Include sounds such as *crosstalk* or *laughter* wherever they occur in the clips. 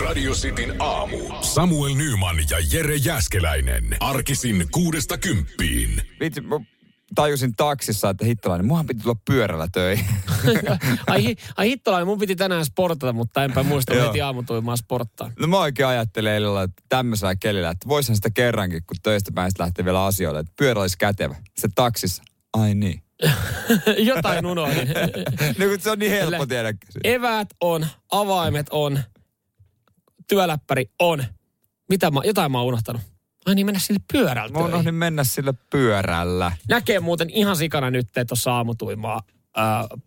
Radio Cityn aamu. Samuel Nyman ja Jere Jäskeläinen. Arkisin kuudesta kymppiin. Vitsi, mä tajusin taksissa, että hittolainen, muhan piti tulla pyörällä töihin. *laughs* ai, hi- ai hittolainen, mun piti tänään sportata, mutta enpä muista heti aamutuimaan sporttaa. No mä oikein ajattelen illalla, että tämmöisellä kelillä, että voisin sitä kerrankin, kun töistä päin sitten lähtee vielä asioille, että pyörä olisi kätevä. Se taksissa. Ai niin. *laughs* Jotain unohdin. *laughs* no kun se on niin helppo tiedä. Eväät on, avaimet on, työläppäri on. Mitä mä, jotain mä oon unohtanut. Ai niin, mennä sille pyörällä Mä töihin. unohdin mennä sillä pyörällä. Näkee muuten ihan sikana nyt, että tuossa aamutuimaa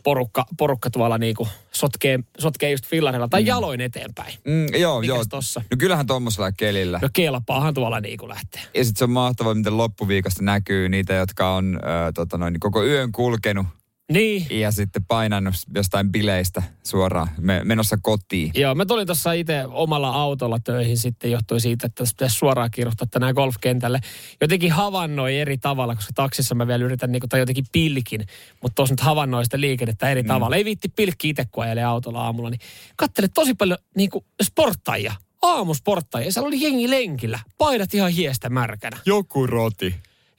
porukka, porukka tuolla niinku sotkee, sotkee just fillarilla tai jaloin eteenpäin. Mm, joo, Mikäs joo. tossa? No kyllähän tommosella kelillä. No kelpaahan tuolla niinku lähtee. Ja sitten se on mahtavaa, miten loppuviikosta näkyy niitä, jotka on ö, tota noin, koko yön kulkenut Niin, ja sitten painannut jostain bileistä suoraan me, menossa kotiin. Joo, mä tulin tuossa itse omalla autolla töihin sitten johtui siitä, että tässä pitäisi suoraan kirjoittaa tänään golfkentälle. Jotenkin havainnoi eri tavalla, koska taksissa mä vielä yritän, niinku, tai jotenkin pilkin, mutta tuossa nyt havainnoi sitä liikennettä eri mm. tavalla. Ei viitti pilkki itse, kun ajelee autolla aamulla, niin kattele tosi paljon niinku, sporttajia, aamusporttajia. Siellä oli jengi lenkillä, paidat ihan hiestä märkänä. Joku roti.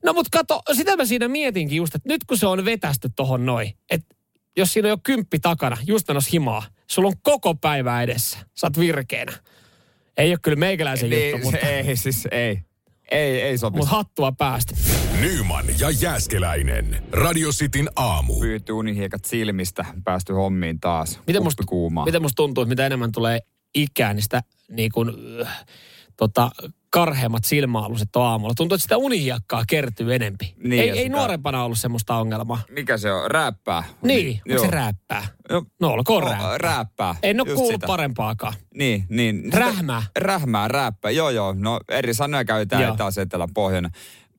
No mut kato, sitä mä siinä mietinkin just, että nyt kun se on vetästy tohon noin, että jos siinä on jo kymppi takana, just menossa himaa, sulla on koko päivä edessä, sä oot virkeänä. Ei ole kyllä meikäläisen Niin, juttu, mutta, ei, siis ei. Ei, ei sopi. mutta hattua päästä. Nyman ja Jääskeläinen. Radio Cityn aamu. Pyytty unihiekat silmistä, päästy hommiin taas. Miten musta, kuumaa. miten musta tuntuu, että mitä enemmän tulee ikää, niin sitä niin kuin, äh, tota, karheammat silmäaluset on aamulla. Tuntuu, että sitä unihiakkaa kertyy enempi. Niin, ei, ei sitä- nuorempana ollut semmoista ongelmaa. Mikä se on? Räppää? Niin, Joo. onko se räppää? Joo. No olkoon O- räppää. Räppää. En ole Just kuullut sitä. parempaakaan. Niin, niin. Rähmää. Rähmää, räppää. Joo, joo. No eri sanoja käytetään taas etelä pohjana.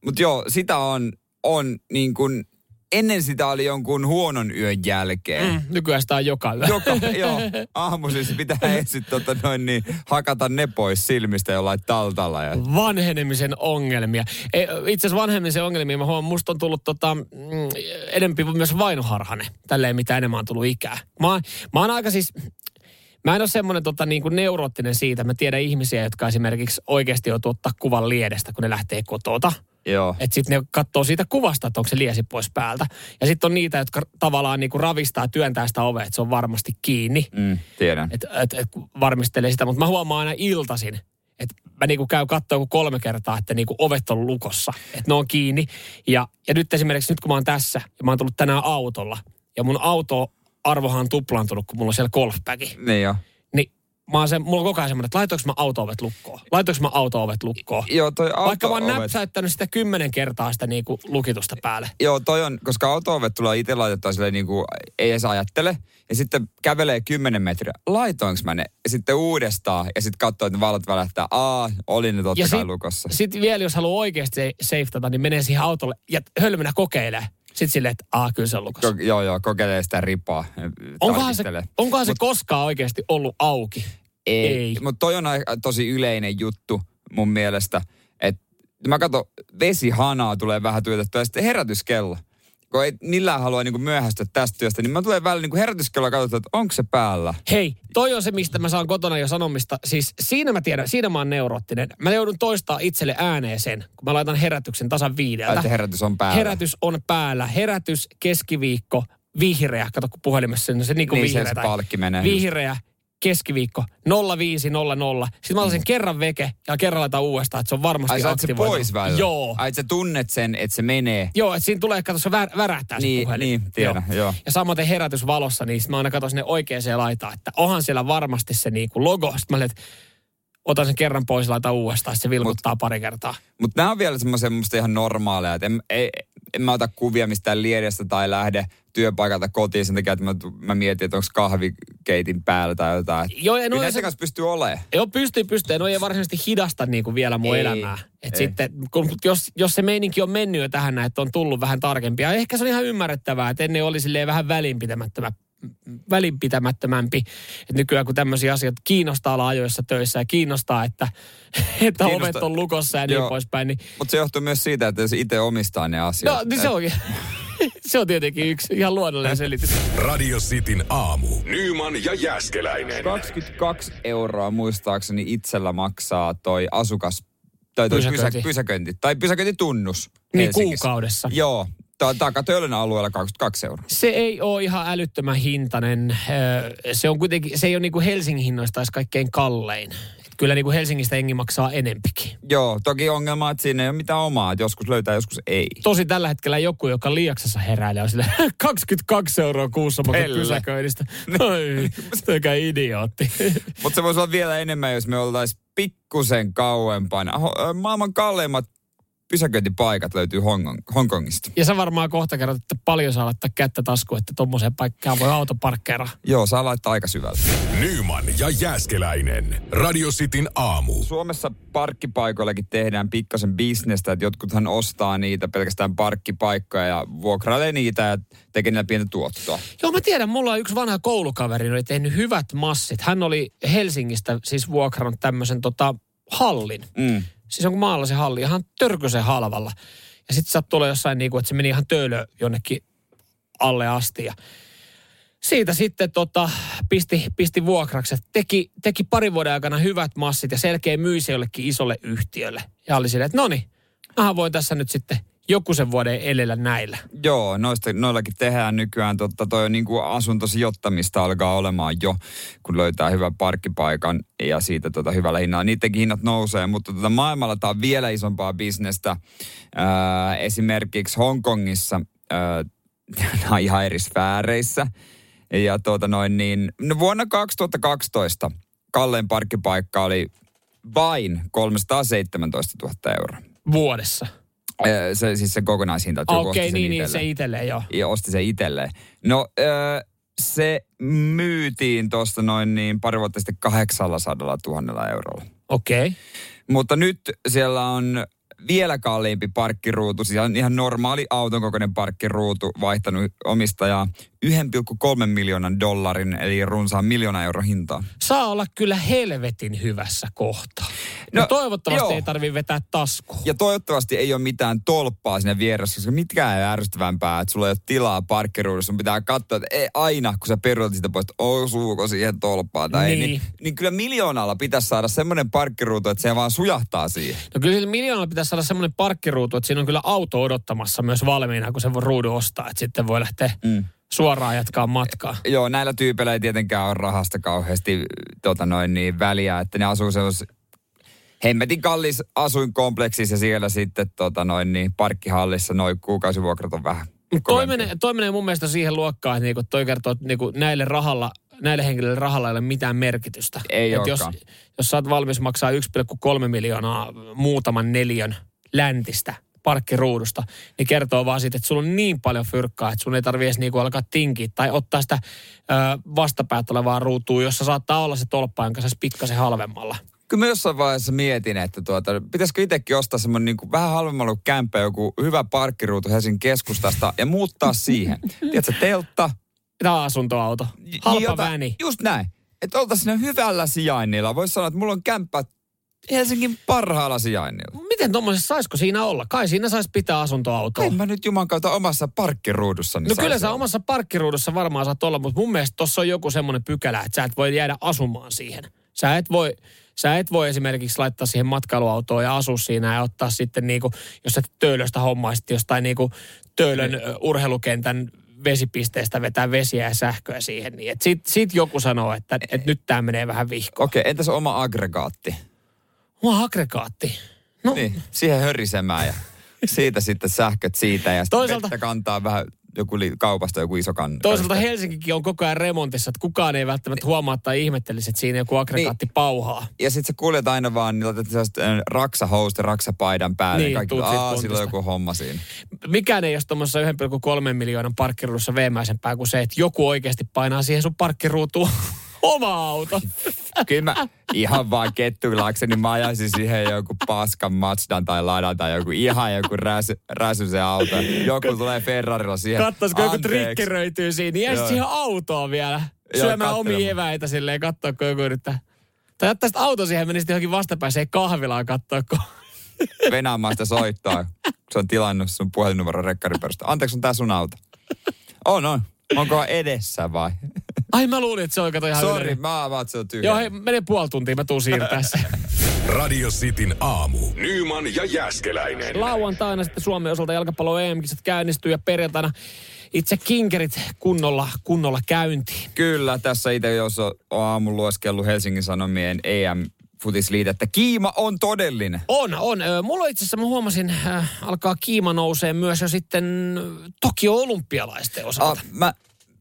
Mutta joo, sitä on, on niin kuin, ennen sitä oli jonkun huonon yön jälkeen. Mm, nykyään sitä on joka yö. *laughs* Joka, joo, aamuisin pitää ensin tota noin niin, hakata ne pois silmistä jollain taltalla. Ja, vanhenemisen ongelmia. E, Itse asiassa vanhenemisen ongelmia, mä huomaan, musta on tullut tota, mm, enempi myös vainoharhanen, tälleen mitä enemmän on tullut ikää. Mä, mä oon aika siis, mä en ole semmoinen tota, niin kuin neuroottinen siitä. Mä tiedän ihmisiä, jotka esimerkiksi oikeasti joutuu ottaa kuvan liedestä, kun ne lähtee kotota. joo. Että sitten ne katsoo siitä kuvasta, että onko se liesi pois päältä. Ja sitten on niitä, jotka tavallaan niin kuin ravistaa ja työntää sitä ovea, että se on varmasti kiinni. Mm, tiedän. Että et, et, varmistelee sitä, mutta mä huomaan aina iltasin, että mä niinku käyn katsoa kolme kertaa, että niinku ovet on lukossa, että ne on kiinni. Ja, ja nyt esimerkiksi nyt kun mä oon tässä ja mä oon tullut tänään autolla ja mun auto arvohan on tuplaantunut, kun mulla on siellä golfbagi. Niin joo. Niin mä oon se, mulla on koko ajan semmoinen, että laitoinko mä auto-ovet lukkoon? Laitoinko mä auto-ovet lukkoon? Joo, toi Vaikka mä oon näpsäyttänyt sitä kymmenen kertaa sitä niinku lukitusta päälle. Joo, toi on, koska auto-ovet tulee itse laitettua silleen niin kuin, ei edes ajattele. Ja sitten kävelee 10 metriä. Laitoinko mä ne? Ja sitten uudestaan. Ja sitten katsoo, että valot välähtää. Aa, oli ne totta Ja kai sit- lukossa. Sitten vielä, jos haluaa oikeasti safetata, niin menee siihen autolle ja hölmönä kokeilee. Sitten silleen, että aa, kyllä se on lukossa. Ko- joo, joo, kokeilee sitä ripaa. Onkohan se, onkohan se koskaan oikeasti ollut auki? Ei. Ei. Mutta toi on aika- tosi yleinen juttu mun mielestä. Että mä katson, vesihanaa tulee vähän työtettyä ja sitten herätyskello. Kun ei millään halua niin myöhästyä tästä työstä, niin mä tulen välillä niin herätyskello katsotaan, että onko se päällä. Hei, toi on se, mistä mä saan kotona jo sanomista. Siis siinä mä tiedän, siinä mä oon neuroottinen. Mä joudun toistaa itselle ääneen sen, kun mä laitan herätyksen tasan viideltä. Että herätys on päällä. Herätys on päällä. Herätys, keskiviikko, vihreä. Kato, kun puhelimessa se, se niin kuin Niin, se vihreä. se tai- palkki menee Vihreä, keskiviikko, 0500. Sitten mä otan sen kerran veke ja kerran laitan uudestaan, että se on varmasti Ai sä pois välillä? Joo. Ai sä tunnet sen, että se menee. Joo, että siinä tulee, kato, se vär, värähtää se Niin, puhelin. niin, tiedän, joo. Ja samaten herätysvalossa, niin sit mä aina katson sinne oikeaan laitaan, että onhan siellä varmasti se niinku logo. Sitten mä olin, että otan sen kerran pois ja laitan uudestaan, se vilkuttaa Mut, pari kertaa. Mutta nämä on vielä semmoisia musta ihan normaaleja. Että en, ei, en mä ota kuvia mistään liedestä tai lähde työpaikalta kotiin sen takia, että mä, mä mietin, että onko kahvikeitin päällä tai jotain. Joo, ja no, se, kanssa pystyy olemaan. joo pystyy, pystyy. No ei varsinaisesti hidasta niin kuin vielä mun Ei, elämää. Et ei. sitten, kun, jos, jos se meininki on mennyt jo tähän, että on tullut vähän tarkempia. Ehkä se on ihan ymmärrettävää, että ennen oli silleen vähän välinpitämättömä välinpitämättömämpi. Et nykyään kun tämmöisiä asioita kiinnostaa olla ajoissa töissä ja kiinnostaa, että, *laughs* että Kiinnostaa- ovet on lukossa ja niin Joo. poispäin, niin Mutta se johtuu myös siitä, että jos itse omistaa ne asiat. No, niin se onkin. *laughs* Se on tietenkin yksi ihan luonnollinen selitys. Radio Cityn aamu. Nyman ja Jäskeläinen. 22 euroa muistaakseni itsellä maksaa toi asukas, tai toi Pysäköinti. pysäköinti, pysäköinti tai pysäköintitunnus. Niin Helsingissä. kuukaudessa. Joo, ta- Takatöölön alueella 22 euroa. Se ei ole ihan älyttömän hintainen. Se on kuitenkin, se ei ole niin kuin Helsingin hinnoista edes kaikkein kallein. Kyllä niin kuin Helsingistä engi maksaa enempikin. Joo, toki ongelma, että siinä ei ole mitään omaa, että joskus löytää, joskus ei. Tosi tällä hetkellä joku, joka liiaksessa heräilee, on sille 22 *laughs* euroa kuussa Pelle. pysäköinnistä. *laughs* Oi, mikä idiootti. Mutta se voisi olla vielä enemmän, jos me oltaisiin pikkusen kauempana. Maailman kalleimmat pysäköintipaikat löytyy Hongkong, Hongkongista. Ja sä varmaan kohta kerrot, että paljon saa laittaa kättä taskuun, että tommoseen paikkaan voi auto parkkeera. Joo, saa laittaa aika syvälle. Nyman ja Jäskeläinen. Radio Cityn aamu. Suomessa parkkipaikoillakin tehdään pikkasen bisnestä, että jotkuthan ostaa niitä pelkästään parkkipaikkoja ja vuokrailee niitä ja tekee niillä pientä tuottoa. Joo, mä tiedän, mulla on yksi vanha koulukaveri, oli tehnyt hyvät massit. Hän oli Helsingistä siis vuokrannut tämmöisen tota, hallin. Mm. Siis on maalla se halli ihan törkysen halvalla. Ja sitten sattuu olla jossain niin kuin, että se meni ihan töölö jonnekin alle asti. Ja siitä sitten tota, pisti, pisti vuokraksi. Teki, teki parin vuoden aikana hyvät massit ja selkeä myi se jollekin isolle yhtiölle. Ja oli silleen, että no niin, mähän voin tässä nyt sitten joku sen vuoden elellä näillä. Joo, noista, noillakin tehdään nykyään. Totta, toi on niin kuin asuntosijoittamista alkaa olemaan jo, kun löytää hyvän parkkipaikan ja siitä tota hyvällä hinnalla. Niidenkin hinnat nousee, mutta tota maailmalla tämä on vielä isompaa bisnestä. Ää, esimerkiksi Hongkongissa, ää, *laughs* nämä on ihan eri sfääreissä. Ja tuota noin niin, no vuonna 2012 kallein parkkipaikka oli vain 317 000 euroa. Vuodessa. Se, siis se kokonaishinta, Okei, osti sen niin, niin, se itselleen joo. ja osti sen itselleen. No öö, se myytiin tuosta noin niin pari vuotta sitten 800 000 eurolla. Okei. Mutta nyt siellä on vielä kalliimpi parkkiruutu, siis on ihan normaali auton kokoinen parkkiruutu vaihtanut omistajaa 1,3 miljoonan dollarin, eli runsaan miljoona euron hintaa. Saa olla kyllä helvetin hyvässä kohtaa. No, No, toivottavasti joo. ei tarvi vetää taskuun. Ja toivottavasti ei ole mitään tolppaa sinne vieressä, koska mitkään ei ärsyttävämpää, että sulla ei ole tilaa parkkiruudussa. Sun pitää katsoa, että ei, aina kun sä peruutat sitä pois, että osuuko siihen tolppaan tai ei. Niin. Niin, niin kyllä miljoonalla pitäisi saada semmoinen parkkiruutu, että se vaan sujahtaa siihen. No kyllä sillä miljoonalla pitäisi saada semmoinen parkkiruutu, että siinä on kyllä auto odottamassa myös valmiina, kun se voi ruudun ostaa. Että sitten voi lähteä mm. suoraan jatkaa matkaa. Joo, näillä tyypeillä ei tietenkään ole rahasta kauheasti tota noin, niin väliä, että ne asuu sellaisessa hemmetin kallis asuinkompleksissa ja siellä sitten tota noin, niin parkkihallissa noin kuukausivuokrat on vähän. Toi menee, toi menee mun mielestä siihen luokkaan, että niinku toi kertoo, että niinku näille rahalla, näille henkilöille rahalla ei ole mitään merkitystä. Ei Et jos, olekaan. jos sä oot valmis maksaa 1,3 miljoonaa muutaman neljön läntistä parkkiruudusta, niin kertoo vaan siitä, että sulla on niin paljon fyrkkaa, että sun ei tarvi edes niinku alkaa tinkiä tai ottaa sitä ö, vastapäät olevaa ruutua, jossa saattaa olla se tolppa, jonka saisi pikkasen halvemmalla. Kyllä mä jossain vaiheessa mietin, että tuota, pitäisikö itsekin ostaa semmoinen niin kuin vähän halvemmalla kuin kämppä, joku hyvä parkkiruutu Helsingin keskustasta ja muuttaa siihen. *laughs* Tiedätkö, teltta. Tämä asuntoauto. Halpa jota- väni. Just näin. Että oltaisiin hyvällä sijainnilla. Voisi sanoa, että mulla on kämppä Helsingin parhaalla sijainnilla. Miten tuommoisessa saisiko siinä olla? Kai siinä saisi pitää asuntoautoa. Kai mä nyt juman kautta omassa parkkiruudussani No kyllä sä olla. omassa parkkiruudussa varmaan saat olla, mutta mun mielestä tuossa on joku semmoinen pykälä, että sä et voi jäädä asumaan siihen. Sä et voi, sä et voi esimerkiksi laittaa siihen matkailuautoon ja asua siinä ja ottaa sitten niinku, jos sä töölöstä hommaisit jostain niinku töölön Niin. urheilukentän vesipisteestä vetää vesiä ja sähköä siihen. Niin et sit, sit joku sanoo, että et nyt tämä menee vähän vihkoon. Okei, entäs oma aggregaatti? On aggregaatti. No, Niin, siihen hörisemään ja siitä sitten sähköt siitä ja sitten Toisaalta- vettä kantaa vähän joku li- kaupasta joku iso kannu. Toisaalta Helsinkikin on koko ajan remontissa, että kukaan ei välttämättä huomaa tai ihmettelisi, että siinä joku aggregaatti Niin. pauhaa. Ja sit sä kuljet aina vaan, niin laitat sellaiset äh, raksahousut ja raksapaidan päälle. Niin, ja kaikki, tuut siitä aa, sillä on joku homma siinä. Mikään ei ole tuommoisessa 1,3 miljoonan parkkiruudussa veemäisempää kuin se, että joku oikeasti painaa siihen sun parkkiruutuun *laughs* oma auto. *laughs* Kyllä mä ihan vaan kettuilakseni, mä ajaisin siihen joku paskan Mazdan tai Ladan tai joku ihan joku räsy, räsysen auto. Joku tulee Ferrarilla siihen. Katsoisiko joku trikkeröityy siinä, jäisi siihen autoon vielä. Syömään omia eväitä silleen katsoa, kun joku yrittää. Tai jättäisit auto siihen, menisit johonkin vastapääseen kahvilaan katsoa, kun *laughs* venaamaan sitä soittaa. Se on tilannut sun puhelinnumero rekkarin perusta. Anteeksi, on tää sun auto. On, on. Onko edessä vai? Ai mä luulin, että se on kato ihan Sori, yleinen. mä avaan, että se on tyhjä. Joo, hei, mene puoli tuntia, mä tuun siirtää se. *laughs* Radio Cityn aamu. Nyman ja Jäskeläinen. Lauantaina sitten Suomen osalta jalkapallo EM-kisat käynnistyy ja perjantaina itse kinkerit kunnolla, kunnolla käyntiin. Kyllä, tässä itse jos on aamun lueskellut Helsingin Sanomien EM futisliitettä. Kiima on todellinen. On, on. Mulla itse asiassa, mä huomasin, äh, alkaa kiima nousee myös jo sitten Tokio olympialaisten osalta. Ah, mä,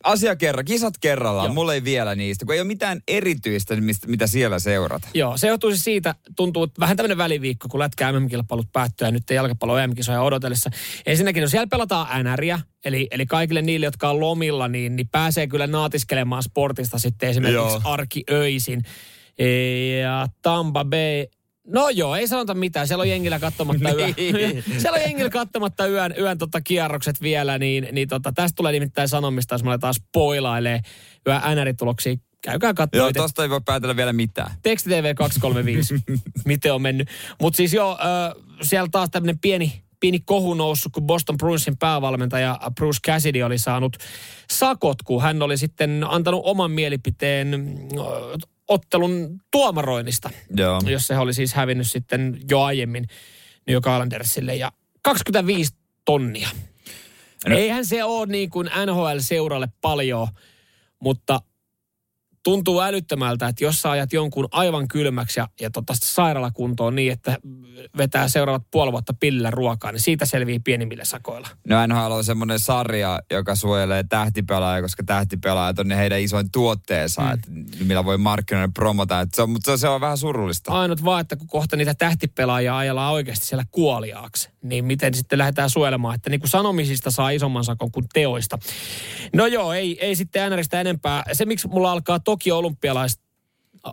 asia kerran, kisat kerrallaan. Joo. Mulla ei vielä niistä, kun ei ole mitään erityistä, mistä, mitä siellä seurata. Joo, se johtuu siis siitä, tuntuu että vähän tämmöinen väliviikko, kun lätkä MM-kilpailut päättyy ja nyt jalkapallo EM-kisoja odotellessa. Ensinnäkin, no siellä pelataan NRiä, eli, eli kaikille niille, jotka on lomilla, niin, niin pääsee kyllä naatiskelemaan sportista sitten esimerkiksi Joo. arkiöisin. Ja Tampa Bay, No joo, ei sanota mitään. Siellä on jengillä katsomatta yön. *laughs* Niin. Siellä on jengillä katsomatta yön, yön tota kierrokset vielä, niin, niin tota, tästä tulee nimittäin sanomista, jos mä aletaan spoilailee yön NR-tuloksia. Käykää katsomaan. Joo, tosta ei voi päätellä vielä mitään. Teksti TV 235, *laughs* miten on mennyt. Mutta siis joo, ö, siellä taas tämmöinen pieni, pieni kohu noussut, kun Boston Bruinsin päävalmentaja Bruce Cassidy oli saanut sakot, kun hän oli sitten antanut oman mielipiteen ö, ottelun tuomaroinnista, Joo. jos se oli siis hävinnyt sitten jo aiemmin New York Islandersille. Ja 25 tonnia. No- Eihän se ole niin kuin NHL-seuralle paljon, mutta tuntuu älyttömältä, että jos sä ajat jonkun aivan kylmäksi ja, ja tota sairaalakuntoon niin, että vetää seuraavat puoli vuotta pillillä ruokaa, niin siitä selvii pienimmillä sakoilla. No NHL on semmoinen sarja, joka suojelee tähtipelaajia, koska tähtipelaajat on ne heidän isoin tuotteensa, mm. että millä voi markkinoida promota. Että se on, mutta se on vähän surullista. Ainut vaan, että kun kohta niitä tähtipelaajia ajellaan oikeasti siellä kuoliaaksi, niin miten sitten lähdetään suojelemaan, että niin kuin sanomisista saa isomman sakon kuin teoista. No joo, ei, ei sitten NRistä enempää. Se, miksi mulla alkaa Tokio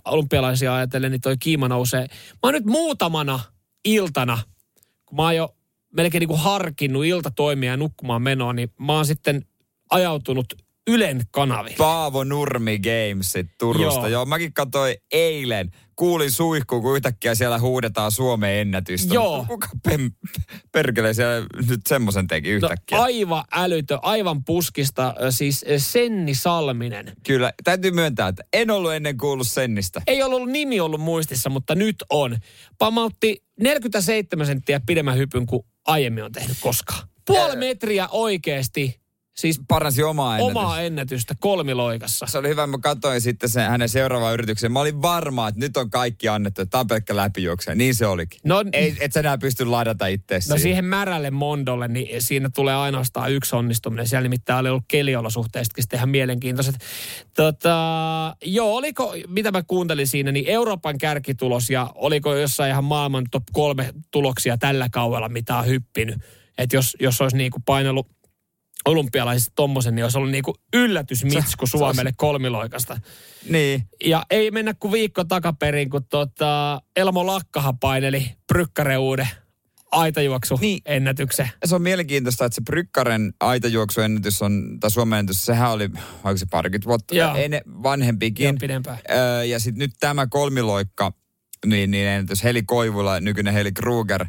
olympialaisia ajatellen, niin toi kiima nousee. Mä oon nyt muutamana iltana, kun mä oon jo melkein niin kuin harkinnut iltatoimia ja nukkumaan menoa, niin mä oon sitten ajautunut Ylen kanaville. Paavo Nurmi Gamesit Turusta. Joo. Joo. Mäkin katsoin eilen. Kuulin suihkuun, kun yhtäkkiä siellä huudetaan Suomen ennätystä. Joo. *laughs* Kuka pem, perkele siellä nyt semmoisen teki yhtäkkiä? No, aivan älytö, aivan puskista, siis Senni Salminen. Kyllä, täytyy myöntää, että en ollut ennen kuullut Sennistä. Ei ollut nimi ollut muistissa, mutta nyt on. Pamautti 47 senttiä pidemmän hypyn kuin aiemmin on tehnyt koskaan. Puoli metriä oikeasti, siis Paransi omaa ennätystä. omaa ennätystä kolmiloikassa. Se oli hyvä, mä katsoin sitten sen hänen seuraavaan yritykseen. Mä olin varma, että nyt on kaikki annettu, tämä on pelkkä läpijuokse. Niin se olikin. No, Ei, et sä enää pysty ladata itseäsi. No siihen märälle mondolle, niin siinä tulee ainoastaan yksi onnistuminen. Siellä nimittäin oli ollut keliolosuhteistakin sitten ihan mielenkiintoiset. Tota, joo, oliko, mitä mä kuuntelin siinä, niin Euroopan kärkitulos ja oliko jossain ihan maailman top kolme tuloksia tällä kaudella, mitä on hyppinyt. Että jos, jos olisi niinku painellut olympialaisista tommosen, niin olisi ollut niinku yllätysmitsku Se- se Suomelle kolmiloikasta. Niin. Ja ei mennä kuin viikko takaperin, kun tota Elmo Lakkahan paineli Brykkäre-uuden aitajuoksu Niin. ennätyksen. Se on mielenkiintoista, että se Brykkaren aitajuoksuennätys on, tai Suomen ennätys, sehän oli, onko se parikymmentä vuotta Joo. enne, vanhempikin. Joo, pidempään. Öö, ja sitten nyt tämä kolmiloikka, niin, niin ennätys Heli Koivula, nykyinen Heli Kruger,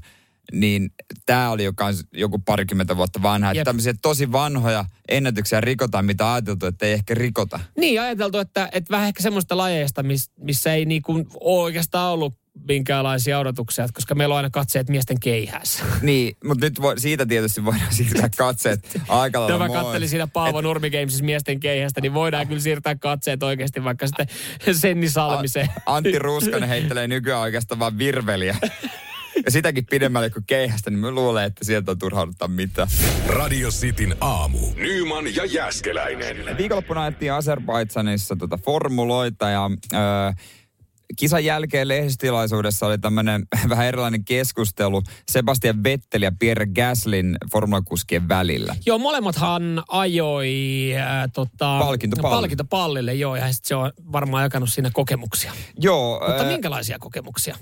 niin tämä oli jo kans joku parikymmentä vuotta vanha. Että tämmöisiä tosi vanhoja ennätyksiä rikotaan, mitä ajateltu, että ei ehkä rikota. Niin, ajateltu, että, että vähän ehkä semmoista lajeista, miss, missä ei niinku oikeastaan ollut minkäänlaisia odotuksia, koska meillä on aina katseet miesten keihässä. *laughs* Niin, mutta nyt voi, siitä tietysti voidaan *laughs* siirtää katseet aika lailla mä muualle. kattelin siinä Paavo Nurmi Gamesissa miesten keihästä, niin voidaan kyllä siirtää katseet oikeasti vaikka sitten *laughs* Senni Salmiseen. A- Antti Ruuskanen heittelee nykyään oikeastaan vaan virveliä. Ja sitäkin pidemmälle kuin keihästä, niin mä luulen, että sieltä on turhauduttaa mitään. Radio Cityn aamu. Nyman ja Jäskeläinen. Viikonloppuna ajettiin Azerbaidsanissa tota formuloita ja ö, kisan jälkeen lehdistilaisuudessa oli tämmöinen *laughs* vähän erilainen keskustelu Sebastian Vettel ja Pierre Gaslin formulakuskien välillä. Joo, molemmathan ajoi äh, tota, Palkintopallille. palkintopallille, joo, ja sitten se on varmaan jakanut siinä kokemuksia. Joo, Mutta ö, minkälaisia kokemuksia?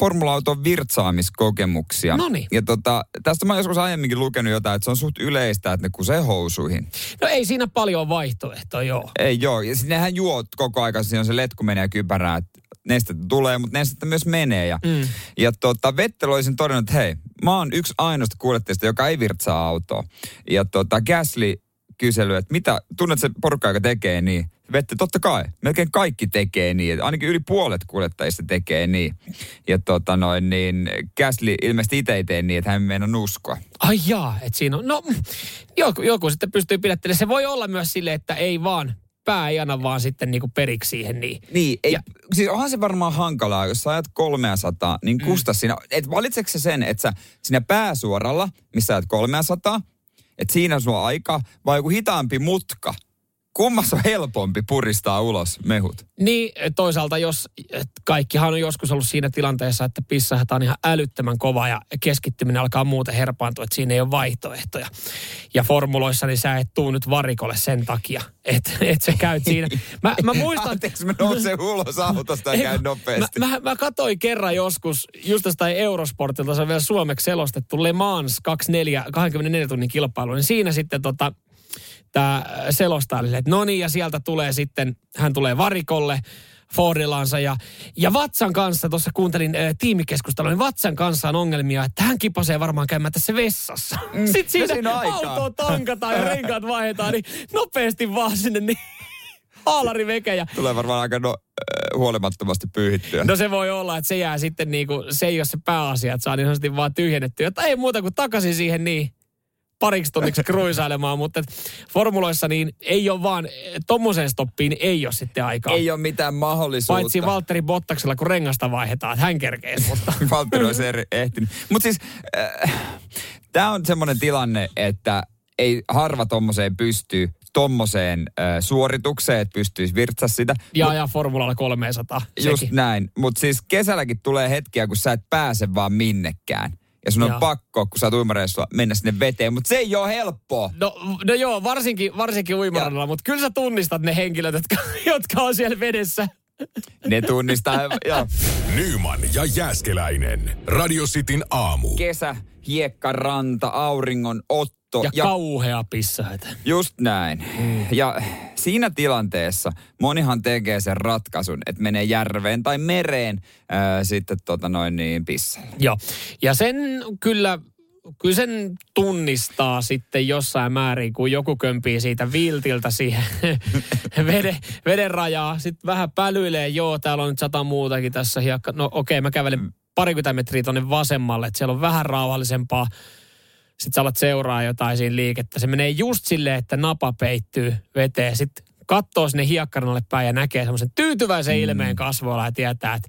Formula-auton virtsaamiskokemuksia. Noniin. Ja tota, tästä mä oon joskus aiemminkin lukenut jotain, että se on suht yleistä, että ne kusee housuihin. No ei siinä paljon vaihtoehtoja, joo. Ei joo, ja sitten nehän juot koko ajan, siinä on se letku menee kypärään, että nestettä tulee, mutta nestettä myös menee. Ja, Mm. ja tota, Vettel olisin todennut, että hei, mä oon yksi ainoasta kuljettajista, joka ei virtsaa autoa. Ja tota, Gasly kysely, että mitä, tunnet se porukka, joka tekee niin? Vettel, totta kai, melkein kaikki tekee niin. Ainakin yli puolet kuljettajista tekee niin. Ja tota noin, niin Gasly ilmeisesti itse ei tee niin, että hän ei meinaa uskoa. Ai jaa, että siinä on, no joku, joku sitten pystyy pidättelemään. Se voi olla myös sille, että ei vaan, pää ei anna vaan sitten niinku periksi siihen niin. Niin, ei, Ja- siis onhan se varmaan hankalaa, jos sä ajat 300, niin kusta mm. siinä, et valitseeko se sen, että sä siinä pääsuoralla, missä ajat 300, että siinä on sulla aika, vai joku hitaampi mutka, kummassa on helpompi puristaa ulos mehut? Niin toisaalta, jos kaikkihan on joskus ollut siinä tilanteessa, että pissahat on ihan älyttömän kova ja keskittyminen alkaa muuten herpaantua, että siinä ei ole vaihtoehtoja. Ja formuloissa niin sä et tuu nyt varikolle sen takia, että et sä käyt siinä. Mä, mä muistan... Anteeksi, mä nousen ulos autosta ja käyn nopeasti. Mä, mä, mä katsoin kerran joskus, just jostain Eurosportilta, se on vielä suomeksi selostettu, Le Mans 24, 24 tunnin kilpailu, niin siinä sitten tota, tämä selostaja oli, että no niin, ja sieltä tulee sitten, hän tulee varikolle, Fordillaansa ja, ja Vatsan kanssa, tuossa kuuntelin äh, tiimikeskustelua, niin Vatsan kanssa on ongelmia, että hän kipasee varmaan käymään tässä vessassa. Mm, *laughs* Sitten siinä, siinä on aikaa. auto tankataan ja renkaat vaihdetaan, niin nopeasti vaan sinne niin *laughs* haalari veke ja Tulee varmaan aika no, äh, huolimattomasti pyyhittyä. No se voi olla, että se jää sitten niin kuin, se ei ole se pääasia, että saa niin sanotusti vaan tyhjennettyä. Että ei muuta kuin takaisin siihen niin pariksi tunniksi kruisailemaan, mutta formuloissa niin ei ole vaan, tommoseen stoppiin ei ole sitten aikaa. Ei ole mitään mahdollisuutta. Paitsi Valtteri Bottaksella, kun rengasta vaihdetaan, että hän kerkee mutta *laughs* Valtteri olisi eri, ehtinyt. Mutta siis äh, tämä on semmoinen tilanne, että ei harva tommoseen pystyy, tommoseen äh, suoritukseen, että pystyisi virtsaa sitä. ja ajaa formulalla 300. Just sekin. näin. Mutta siis kesälläkin tulee hetkiä, kun sä et pääse vaan minnekään. Ja sun on Joo. pakko, kun sä oot uimareissulla, mennä sinne veteen. Mutta se ei ole helppoa. No, no joo, varsinkin, varsinkin uimarannalla, mutta kyllä sä tunnistat ne henkilöt, jotka, *laughs* jotka on siellä vedessä. Ne tunnistaa. joo. Nyman ja Jääskeläinen. Radio Cityn aamu. Kesä, hiekkaranta, auringon otto. Ja, ja kauhea pissaita. Just näin. Ja siinä tilanteessa monihan tekee sen ratkaisun, että menee järveen tai mereen ää, sitten tota noin niin pissalle. Joo. Ja sen kyllä, kyllä sen tunnistaa sitten jossain määrin, kun joku kömpii siitä viltiltä siihen *laughs* *laughs* veden, veden rajaa. Sitten vähän pälyilee, joo, täällä on nyt sata muutakin tässä hiekka. No okei, okay, mä kävelen parikymmentä metriä tonne vasemmalle, että siellä on vähän rauhallisempaa. Sitten sä alat seuraa jotain siinä liikettä. Se menee just silleen, että napa peittyy veteen. Sitten katsoo sinne hiekkaranalle päin ja näkee semmoisen tyytyväisen mm. ilmeen kasvoilla ja tietää, että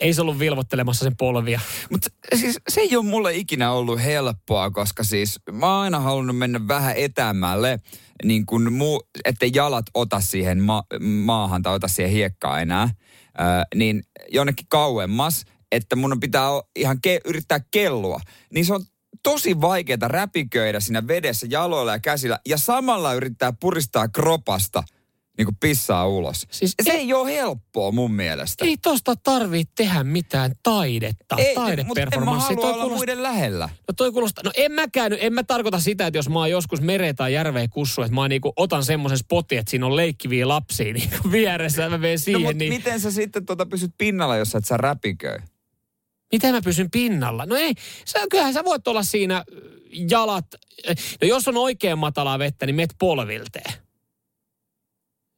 ei se ollut vilvottelemassa sen polvia. Mutta siis se ei ole mulle ikinä ollut helppoa, koska siis mä oon aina halunnut mennä vähän etämälle, niin kun muu, ettei jalat ota siihen ma- maahan tai ota siihen hiekkaan enää, ö, niin jonnekin kauemmas, että mun pitää ihan ke- yrittää kellua. Niin se on tosi vaikeaa räpiköidä siinä vedessä jaloilla ja käsillä ja samalla yrittää puristaa kropasta niin kuin pissaa ulos. Siis se ei- ei ole helppoa mun mielestä. Ei tosta tarvii tehdä mitään taidetta, Ei, mutta en mä taideperformanssia. kuulostaa- muiden lähellä. No toi kuulostaa, no en mäkään, en mä tarkoita sitä, että jos mä oon joskus mereen tai järveen kussu, että mä niinku otan semmoisen spotin, että siinä on leikkiviä lapsia niinku *laughs* vieressä ja mä menen No, siihen, mutta niin miten sä sitten tuota pysyt pinnalla, jos et sä räpiköi? miten mä pysyn pinnalla? No ei, sä, kyllähän sä voit olla siinä jalat, no jos on oikein matalaa vettä, niin met polvilteen.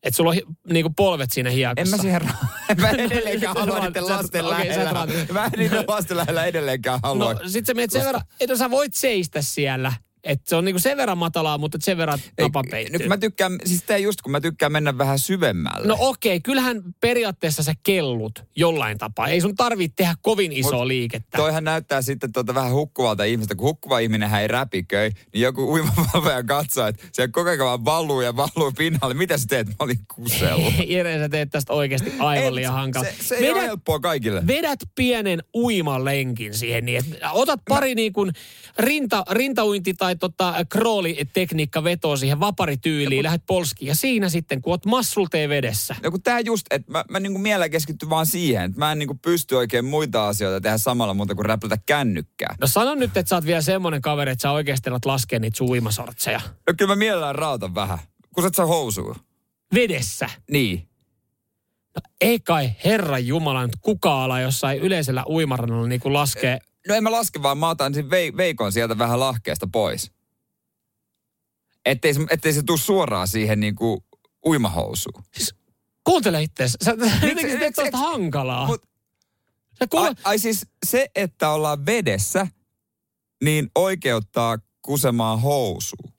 Että sulla on niinku polvet siinä En hiekassa. mä siihen, ra- *laughs* *laughs* mä en edelleenkään halua niiden lasten lähellä. Mä en niiden lasten lähellä edelleenkään halua. No sit sä menet sen verran, että sä voit seistä siellä. Että se on niinku sen verran matalaa, mutta sen verran Ei, napa peittyy. Nyt mä tykkään, siis tää just kun mä tykkään mennä vähän syvemmälle. No okei, kyllähän periaatteessa sä kellut jollain tapaa. Ei sun tarvitse tehdä kovin isoa Mut liikettä. Toihan näyttää sitten tuota vähän hukkuvalta ihmistä, kun hukkuva ihminen ei räpiköi, niin joku uimavalvoja katsoo, että se koko ajan vaan valuu ja valuu pinnalle. Mitä sä teet? Mä olin kusella. *laughs* Jere, sä teet tästä oikeasti aivan liian hankala. Se, se ei ole helppoa kaikille. vedät pienen uimalenkin siihen niin, että otat pari niin kuin rinta, rintauinti tai tota kroolitekniikka vetoa siihen vaparityyliin, lähdet polskiin ja siinä sitten, kun oot massultee vedessä. No kun tää just, että mä, mä niinku mielellä keskitty vaan siihen, että mä en niinku pysty oikein muita asioita tehdä samalla muuta kuin räplätä kännykkää. No sano nyt, että sä oot vielä semmoinen kaveri, että sä oikeasti alat laskea niitä sun uimasortseja. No kyllä mä mielellään rautan vähän. Kun sä et saa housua. Vedessä. Niin. No ei kai Herran Jumala nyt kuka ala jossain yleisellä uimarannalla niin kuin laskee. No en mä laske, vaan mä otan sen vei, veikon sieltä vähän lahkeesta pois. Ettei se, ettei se tuu suoraan siihen niin kuin uimahousuun. Siis kuuntele itseäsi. Sä jotenkin teet sellaista hankalaa. Mut- Sä kuule, Ai, ai siis se, että ollaan vedessä, niin oikeuttaa kusemaan housuun.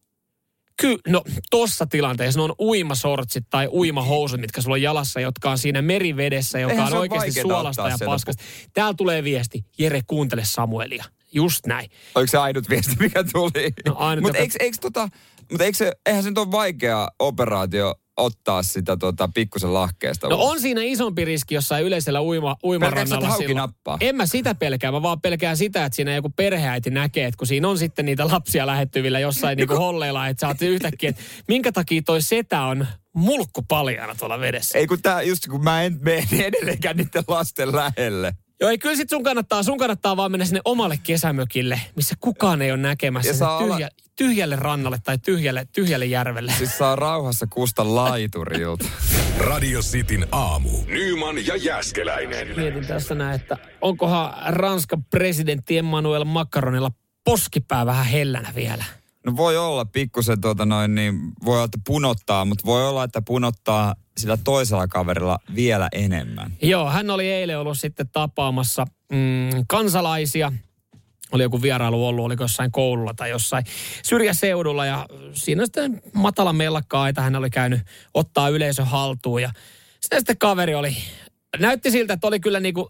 Ky- no tossa tilanteessa ne on uimasortsit tai uimahousut, mitkä sulla on jalassa, jotka on siinä merivedessä, joka Eihän on oikeasti suolasta ja paskasta. Täällä tulee viesti, Jere kuuntele Samuelia. Just näin. Oliko se ainut viesti, mikä tuli? No Mutta joka- eikö, eikö, tota, mut eikö se, eihän se nyt ole vaikea operaatio ottaa sitä tota, pikkusen lahkeesta No on siinä isompi riski jossain yleisellä uima, uimarannalla silloin. nappaa? En mä sitä pelkää, mä vaan pelkään sitä, että siinä joku perheäiti näkee, että kun siinä on sitten niitä lapsia lähettyvillä jossain niinku holleilla, että sä yhtäkkiä, että minkä takia toi setä on mulkku paljana tuolla vedessä. Ei kun tää, just kun mä en mene edelleenkään niiden lasten lähelle. Joo, ei kyllä sit sun kannattaa, sun kannattaa vaan mennä sinne omalle kesämökille, missä kukaan ei ole näkemässä. Ja sinne saa olla- tyhjä, tyhjälle rannalle tai tyhjälle, tyhjälle järvelle. Siis saa rauhassa kusta laiturilta. *laughs* Radio Cityn aamu. Nyman ja Jäskeläinen. Mietin tässä näin, että onkohan Ranskan presidentti Emmanuel Macronilla poskipää vähän hellänä vielä. No voi olla pikkusen tuota noin, niin voi olla, että punottaa, mutta voi olla, että punottaa sillä toisella kaverilla vielä enemmän. Joo, hän oli eilen ollut sitten tapaamassa mm, kansalaisia. Oli joku vierailu ollut, oliko jossain koululla tai jossain syrjäseudulla ja siinä sitten matala mellakka-aita hän oli käynyt ottaa yleisö haltuun ja sitten, sitten kaveri oli, näytti siltä, että oli kyllä niinku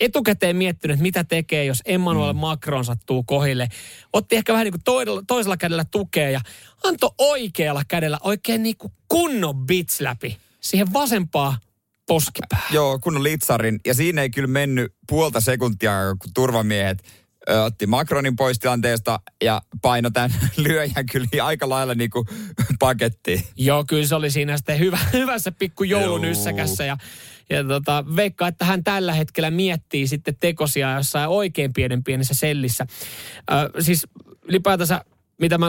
etukäteen miettinyt, että mitä tekee, jos Emmanuel Macron sattuu kohille. Otti ehkä vähän niin kuin toisella, toisella kädellä tukea ja antoi oikealla kädellä oikein niin kuin kunnon bits läpi siihen vasempaa poskipäähän. Joo, kun litsarin. Ja siinä ei kyllä mennyt puolta sekuntia, kun turvamiehet ö, otti Macronin pois tilanteesta ja paino tämän *laughs* lyöjän kyllä aika lailla niin kuin pakettiin. Joo, kyllä se oli siinä sitten hyvä, *laughs* hyvässä pikku joulunyssäkässä ja, ja tota, veikka, että hän tällä hetkellä miettii sitten tekosia jossain oikein pienen pienessä sellissä. Ö, siis ylipäätänsä, mitä mä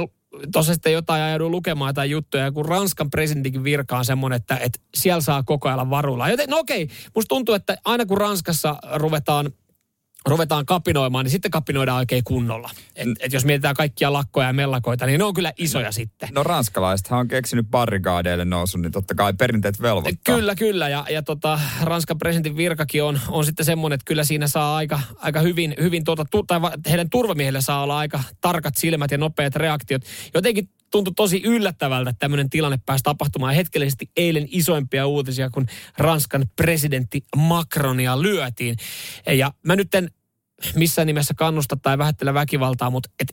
tuossa sitten jotain ajauduin lukemaan tai juttuja, kun Ranskan presidentin virka on semmoinen, että, että siellä saa koko ajan varuilla. Joten no okei, musta tuntuu, että aina kun Ranskassa ruvetaan ruvetaan kapinoimaan, niin sitten kapinoidaan oikein kunnolla. Et, et jos mietitään kaikkia lakkoja ja mellakoita, niin ne on kyllä isoja sitten. No ranskalaisethan on keksinyt barrikaadeille nousun, niin totta kai perinteet velvoittaa. Kyllä, kyllä. Ja, ja tota, Ranskan presidentin virkakin on, on sitten semmoinen, että kyllä siinä saa aika, aika hyvin, hyvin tuota, tu, tai heidän turvamiehillä saa olla aika tarkat silmät ja nopeat reaktiot. Jotenkin tuntui tosi yllättävältä, että tämmöinen tilanne pääsi tapahtumaan hetkellisesti eilen isoimpia uutisia, kun Ranskan presidentti Macronia lyötiin. Ja mä nyt en missään nimessä kannusta tai vähättele väkivaltaa, mutta et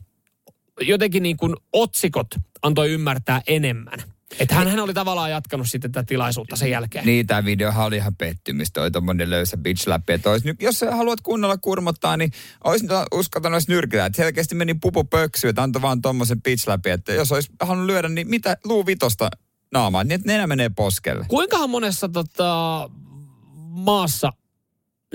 jotenkin niin kuin otsikot antoi ymmärtää enemmän. Että hän, hän oli tavallaan jatkanut sitten tätä tilaisuutta sen jälkeen. Niin, tämä videohan oli ihan pettymys, toi tommonen löysä bitch läpi. Että olisi, nyt- jos sä haluat kunnolla kurmottaa, niin olisi uskaltanut olisi nyrkillä. Että selkeästi meni pupu pöksyyn, että antoi vaan tommosen bitch läpi. Että jos olisi halunnut lyödä, niin mitä luu vitosta naamaan, niin että nenä menee poskelle. Kuinkahan monessa tota, maassa,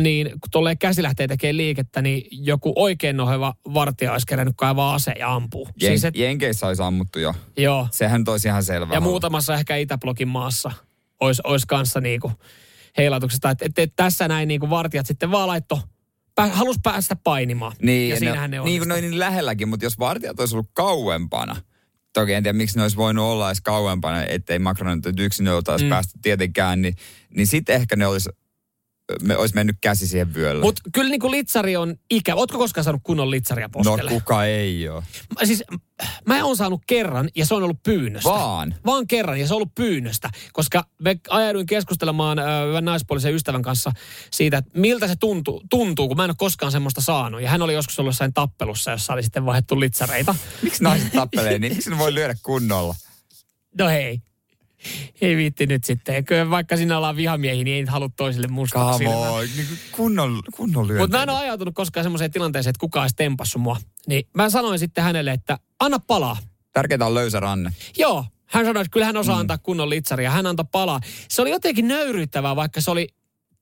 niin kun tolleen käsi lähtee tekemään liikettä, niin joku oikein noheva vartija olisi kerännyt kaivaa ase ja ampuu. Jen, siis et, Jenkeissä olisi ammuttu jo. joo. Sehän toisi ihan selvä. Ja homma. muutamassa ehkä Itäblokin maassa olisi, olisi kanssa niinku heilatuksesta. Että et, et tässä näin niinku vartijat sitten vaan laitto, pä, halus päästä painimaan. Niin, ja siinähän ne, niin kuin oli niin lähelläkin, mutta jos vartijat olisi ollut kauempana, toki en tiedä miksi ne olisi voinut olla edes kauempana, ettei Macron nyt yksin oltaisi Mm. päästy tietenkään, niin, niin sitten ehkä ne olisi, me olisi mennyt käsi siihen vyölle. Mutta kyllä niinku litsari on ikävä. Ootko koskaan saanut kunnon litsaria no poskelle? kuka ei ole. Mä- Siis mä oon saanut kerran ja se on ollut pyynnöstä. Vaan. Vaan kerran ja se on ollut pyynnöstä. Koska me ajauduin keskustelemaan ö, naispuolisen ystävän kanssa siitä, että miltä se tuntuu, tuntuu, kun mä en ole koskaan semmoista saanut. Ja hän oli joskus ollut jossain tappelussa, jossa oli sitten vaihdettu litsareita. Miksi naiset tappelee, niin miksi ne voi lyödä kunnolla? No hei. Ei viitti nyt sitten. Kyllä vaikka sinä ollaan vihamiehiä, niin ei nyt halua toisille mustaa silmää. niin kunnon, kunnon. Mutta mä en ole ajautunut koskaan semmoiseen tilanteeseen, että kukaan olisi tempassut mua. Niin mä sanoin sitten hänelle, että anna palaa. Tärkeintä on löysä ranne. Joo, hän sanoi, että kyllä hän osaa mm. antaa kunnon litsaria. Hän antoi palaa. Se oli jotenkin nöyryyttävää, vaikka se oli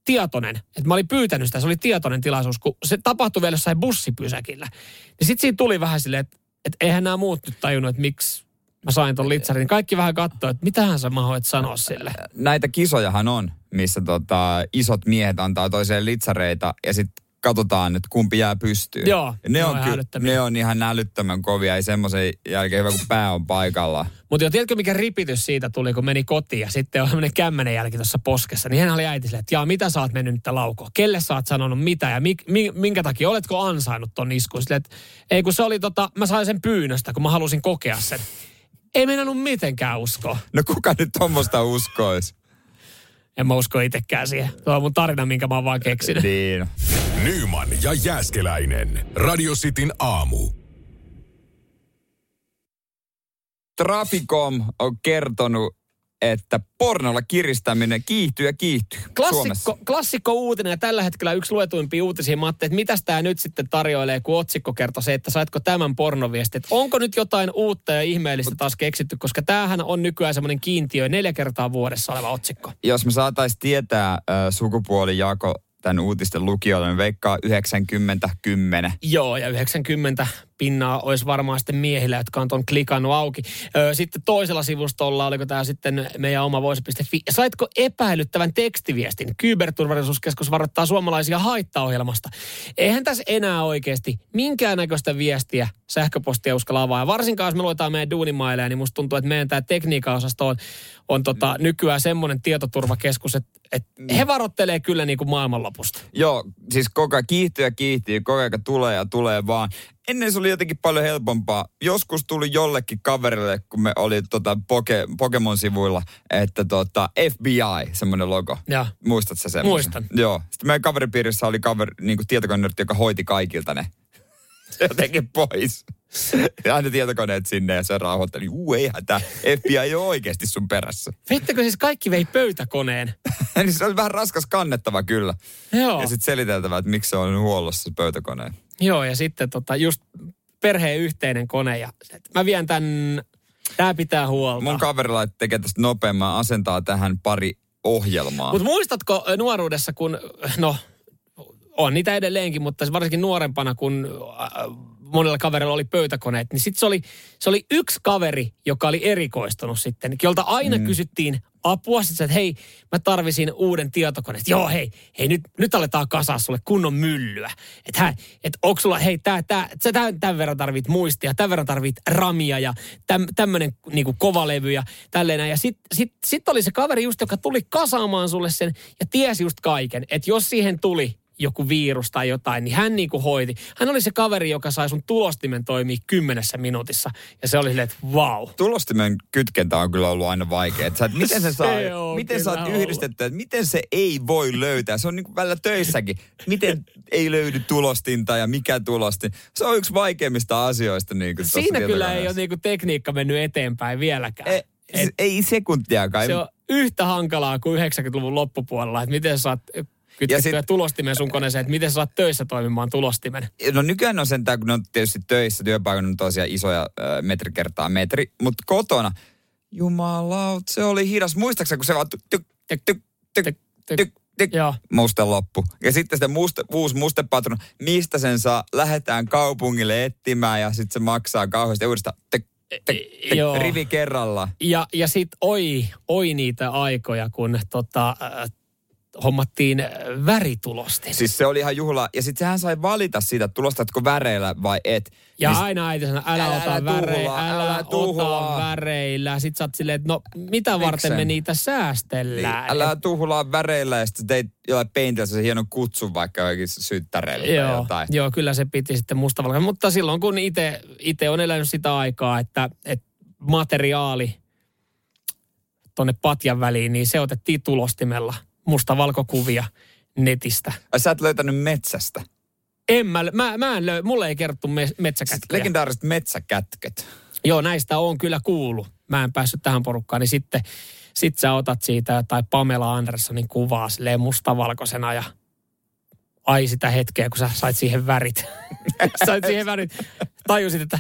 tietoinen. Että mä olin pyytänyt sitä, se oli tietoinen tilaisuus, kun se tapahtui vielä jossain bussipysäkillä. Niin sitten siinä tuli vähän silleen, että, että eihän nämä muut nyt tajunnut, että miksi, mä sain ton litsarin. Kaikki vähän katsoi, että mitähän sä mahoit sanoa sille. Näitä kisojahan on, missä tota, isot miehet antaa toiseen litsareita ja sitten katsotaan, että kumpi jää pystyyn. Joo, Ja ne ne, on ky- ne on ihan älyttömän kovia. Ei semmoisen jälkeen hyvä, kun pää on paikalla. Mutta jo tiedätkö, mikä ripitys siitä tuli, kun meni kotiin ja sitten on sellainen kämmenen jälki tuossa poskessa. Niin hän oli äiti silleen, että jaa, mitä sä oot mennyt nyt laukoon? Kelle sä oot sanonut mitä ja mi, mi, minkä takia? Oletko ansainnut ton iskun? Silleen, että ei kun se oli tota, mä sain sen pyynnöstä, kun mä halusin kokea sen. Ei meinannut mitenkään uskoa. No kuka nyt tuommoista uskois? En mä usko itsekään siihen. Tuo on mun tarina, minkä mä oon vaan keksinyt. Niin. Nyman ja Jääskeläinen. Radio Cityn aamu. Traficom on kertonut, että pornolla kiristäminen kiihtyy ja kiihtyy Suomessa. Klassikko, klassikko uutinen ja tällä hetkellä yksi luetuimpia uutisia. Mä että mitäs tämä nyt sitten tarjoilee, kun otsikko kertoo se, että saitko tämän pornoviestin. Että onko nyt jotain uutta ja ihmeellistä taas keksitty, koska tämähän on nykyään semmoinen kiintiö neljä kertaa vuodessa oleva otsikko. Jos me saataisiin tietää äh, sukupuolijako tämän uutisten lukijoille, niin veikkaa 90-10. Joo, ja 90 pinnaa olisi varmaan sitten miehillä, jotka on ton klikannut auki. Sitten toisella sivustolla, oliko tämä sitten meidän oma voisi.fi. Saitko epäilyttävän tekstiviestin? Kyberturvallisuuskeskus varoittaa suomalaisia haittaohjelmasta. Eihän tässä enää oikeasti minkäännäköistä viestiä sähköpostia uskalla avaa. Ja varsinkaan, jos me luetaan meidän duunimaileja, niin musta tuntuu, että meidän tämä tekniikka-osasto on, on tota, nykyään semmoinen tietoturvakeskus, että, että he varoittelee kyllä niin kuin maailmanlopusta. Joo, siis koko ajan kiihtyy ja kiihtyy, koko ajan tulee ja tulee vaan. Ennen se oli jotenkin paljon helpompaa. Joskus tuli jollekin kaverille, kun me oli tota Poke, Pokemon-sivuilla, että tota FBI, semmoinen logo. Ja. Muistatko sä semmoisen? Muistan. Joo. Sitten meidän kaveripiirissä oli kaveri, niin kuin tietokonenörtti, joka hoiti kaikilta ne. *laughs* Jotenkin pois. Ja aina tietokoneet sinne ja se rauhoitteli. Uu, eihän tämä FBI ei ole oikeasti sun perässä. Veittekö siis kaikki vei pöytäkoneen? *laughs* niin se oli vähän raskas kannettava kyllä. Joo. Ja sitten seliteltävä, että miksi se on huollossa se pöytäkoneen. Joo, ja sitten tota, just perheen yhteinen kone. Ja mä vien tän, tää pitää huolta. Mun kaverilla tekee tästä nopeamman, asentaa tähän pari ohjelmaa. Mutta muistatko nuoruudessa, kun, no, on niitä edelleenkin, mutta varsinkin nuorempana, kun monella kaverilla oli pöytäkoneet, niin sitten se oli, se oli yksi kaveri, joka oli erikoistunut sitten, jolta aina mm. kysyttiin apua. Sitten että hei, mä tarvisin uuden tietokoneen. Joo, hei, hei nyt, nyt aletaan kasaa sulle kunnon myllyä. Että et onko sulla, hei, tää, tää, sä tämän, tämän verran tarvit muistia, tämän verran tarvit ramia ja täm, tämmöinen niinku kovalevy ja tälleen. Ja sitten sit, sit oli se kaveri just, joka tuli kasaamaan sulle sen ja tiesi just kaiken. Että jos siihen tuli joku virus tai jotain, niin hän niinku hoiti. Hän oli se kaveri, joka sai sun tulostimen toimia kymmenessä minuutissa. Ja se oli silleen, että wow. Tulostimen kytkentä on kyllä ollut aina vaikea. Että sä, et miten *laughs* se saa, miten sä kyllä oot ollut. yhdistetty, että miten se ei voi löytää. Se on niin kuin välillä töissäkin. Miten ei löydy tulostinta ja mikä tulostin. Se on yksi vaikeimmista asioista. Niin kuin Siinä kyllä ei ole niinku tekniikka mennyt eteenpäin vieläkään. Ei, siis ei sekuntiakaan. Se on yhtä hankalaa kuin 90-luvun loppupuolella, että miten sä saat kytkettyä sit- tulostimen sun koneeseen, että miten sä saat töissä toimimaan tulostimen. No nykyään on sentään, kun ne on tietysti töissä, työpaikalla on tosiaan isoja äh, metri kertaa metri, mutta kotona, jumalaut, se oli hidas. Muistaakseni, kun se vaan tyk, tyk, tyk, tyk, tyk, Tyk, tyk. muste loppu. Ja sitten se muste, uusi mustepatron, mistä sen saa, lähdetään kaupungille etsimään ja sitten se maksaa kauheasti uudestaan tyk, tyk, tyk, Joo. rivi kerralla. Ja, ja sit oi, oi niitä aikoja, kun tota, hommattiin äh, väritulostin. Siis se oli ihan juhla. Ja sitten sehän sai valita siitä, että tulostatko väreillä vai et. Ja Niin aina äiti sanoi, älä, Älä- ota väreillä, älä, älä ota väreillä. Sitten sä oot silleen, että no mitä varten me Miksen? niitä Niin, säästellään. älä tuhlaa väreillä ja sitten teit jollain peintillä se hieno kutsu vaikka johonkin syttäreille tai Joo, jotain. joo, kyllä se piti sitten mustavalkoinen. Mutta silloin kun itse on elänyt sitä aikaa, että, että materiaali tonne patjan väliin, niin se otettiin tulostimella mustavalkokuvia netistä. Ai sä et löytänyt metsästä. En mä, mä, mä en löy, mulle ei kerrottu me, metsäkätköjä. Legendaariset metsäkätköt. Joo, näistä on kyllä kuullut. Mä en päässyt tähän porukkaan, niin sitten sit sä otat siitä tai Pamela Anderssonin kuvaa silleen mustavalkoisena ja ai sitä hetkeä, kun sä sait siihen värit. *laughs* sait siihen värit. Tajusit, että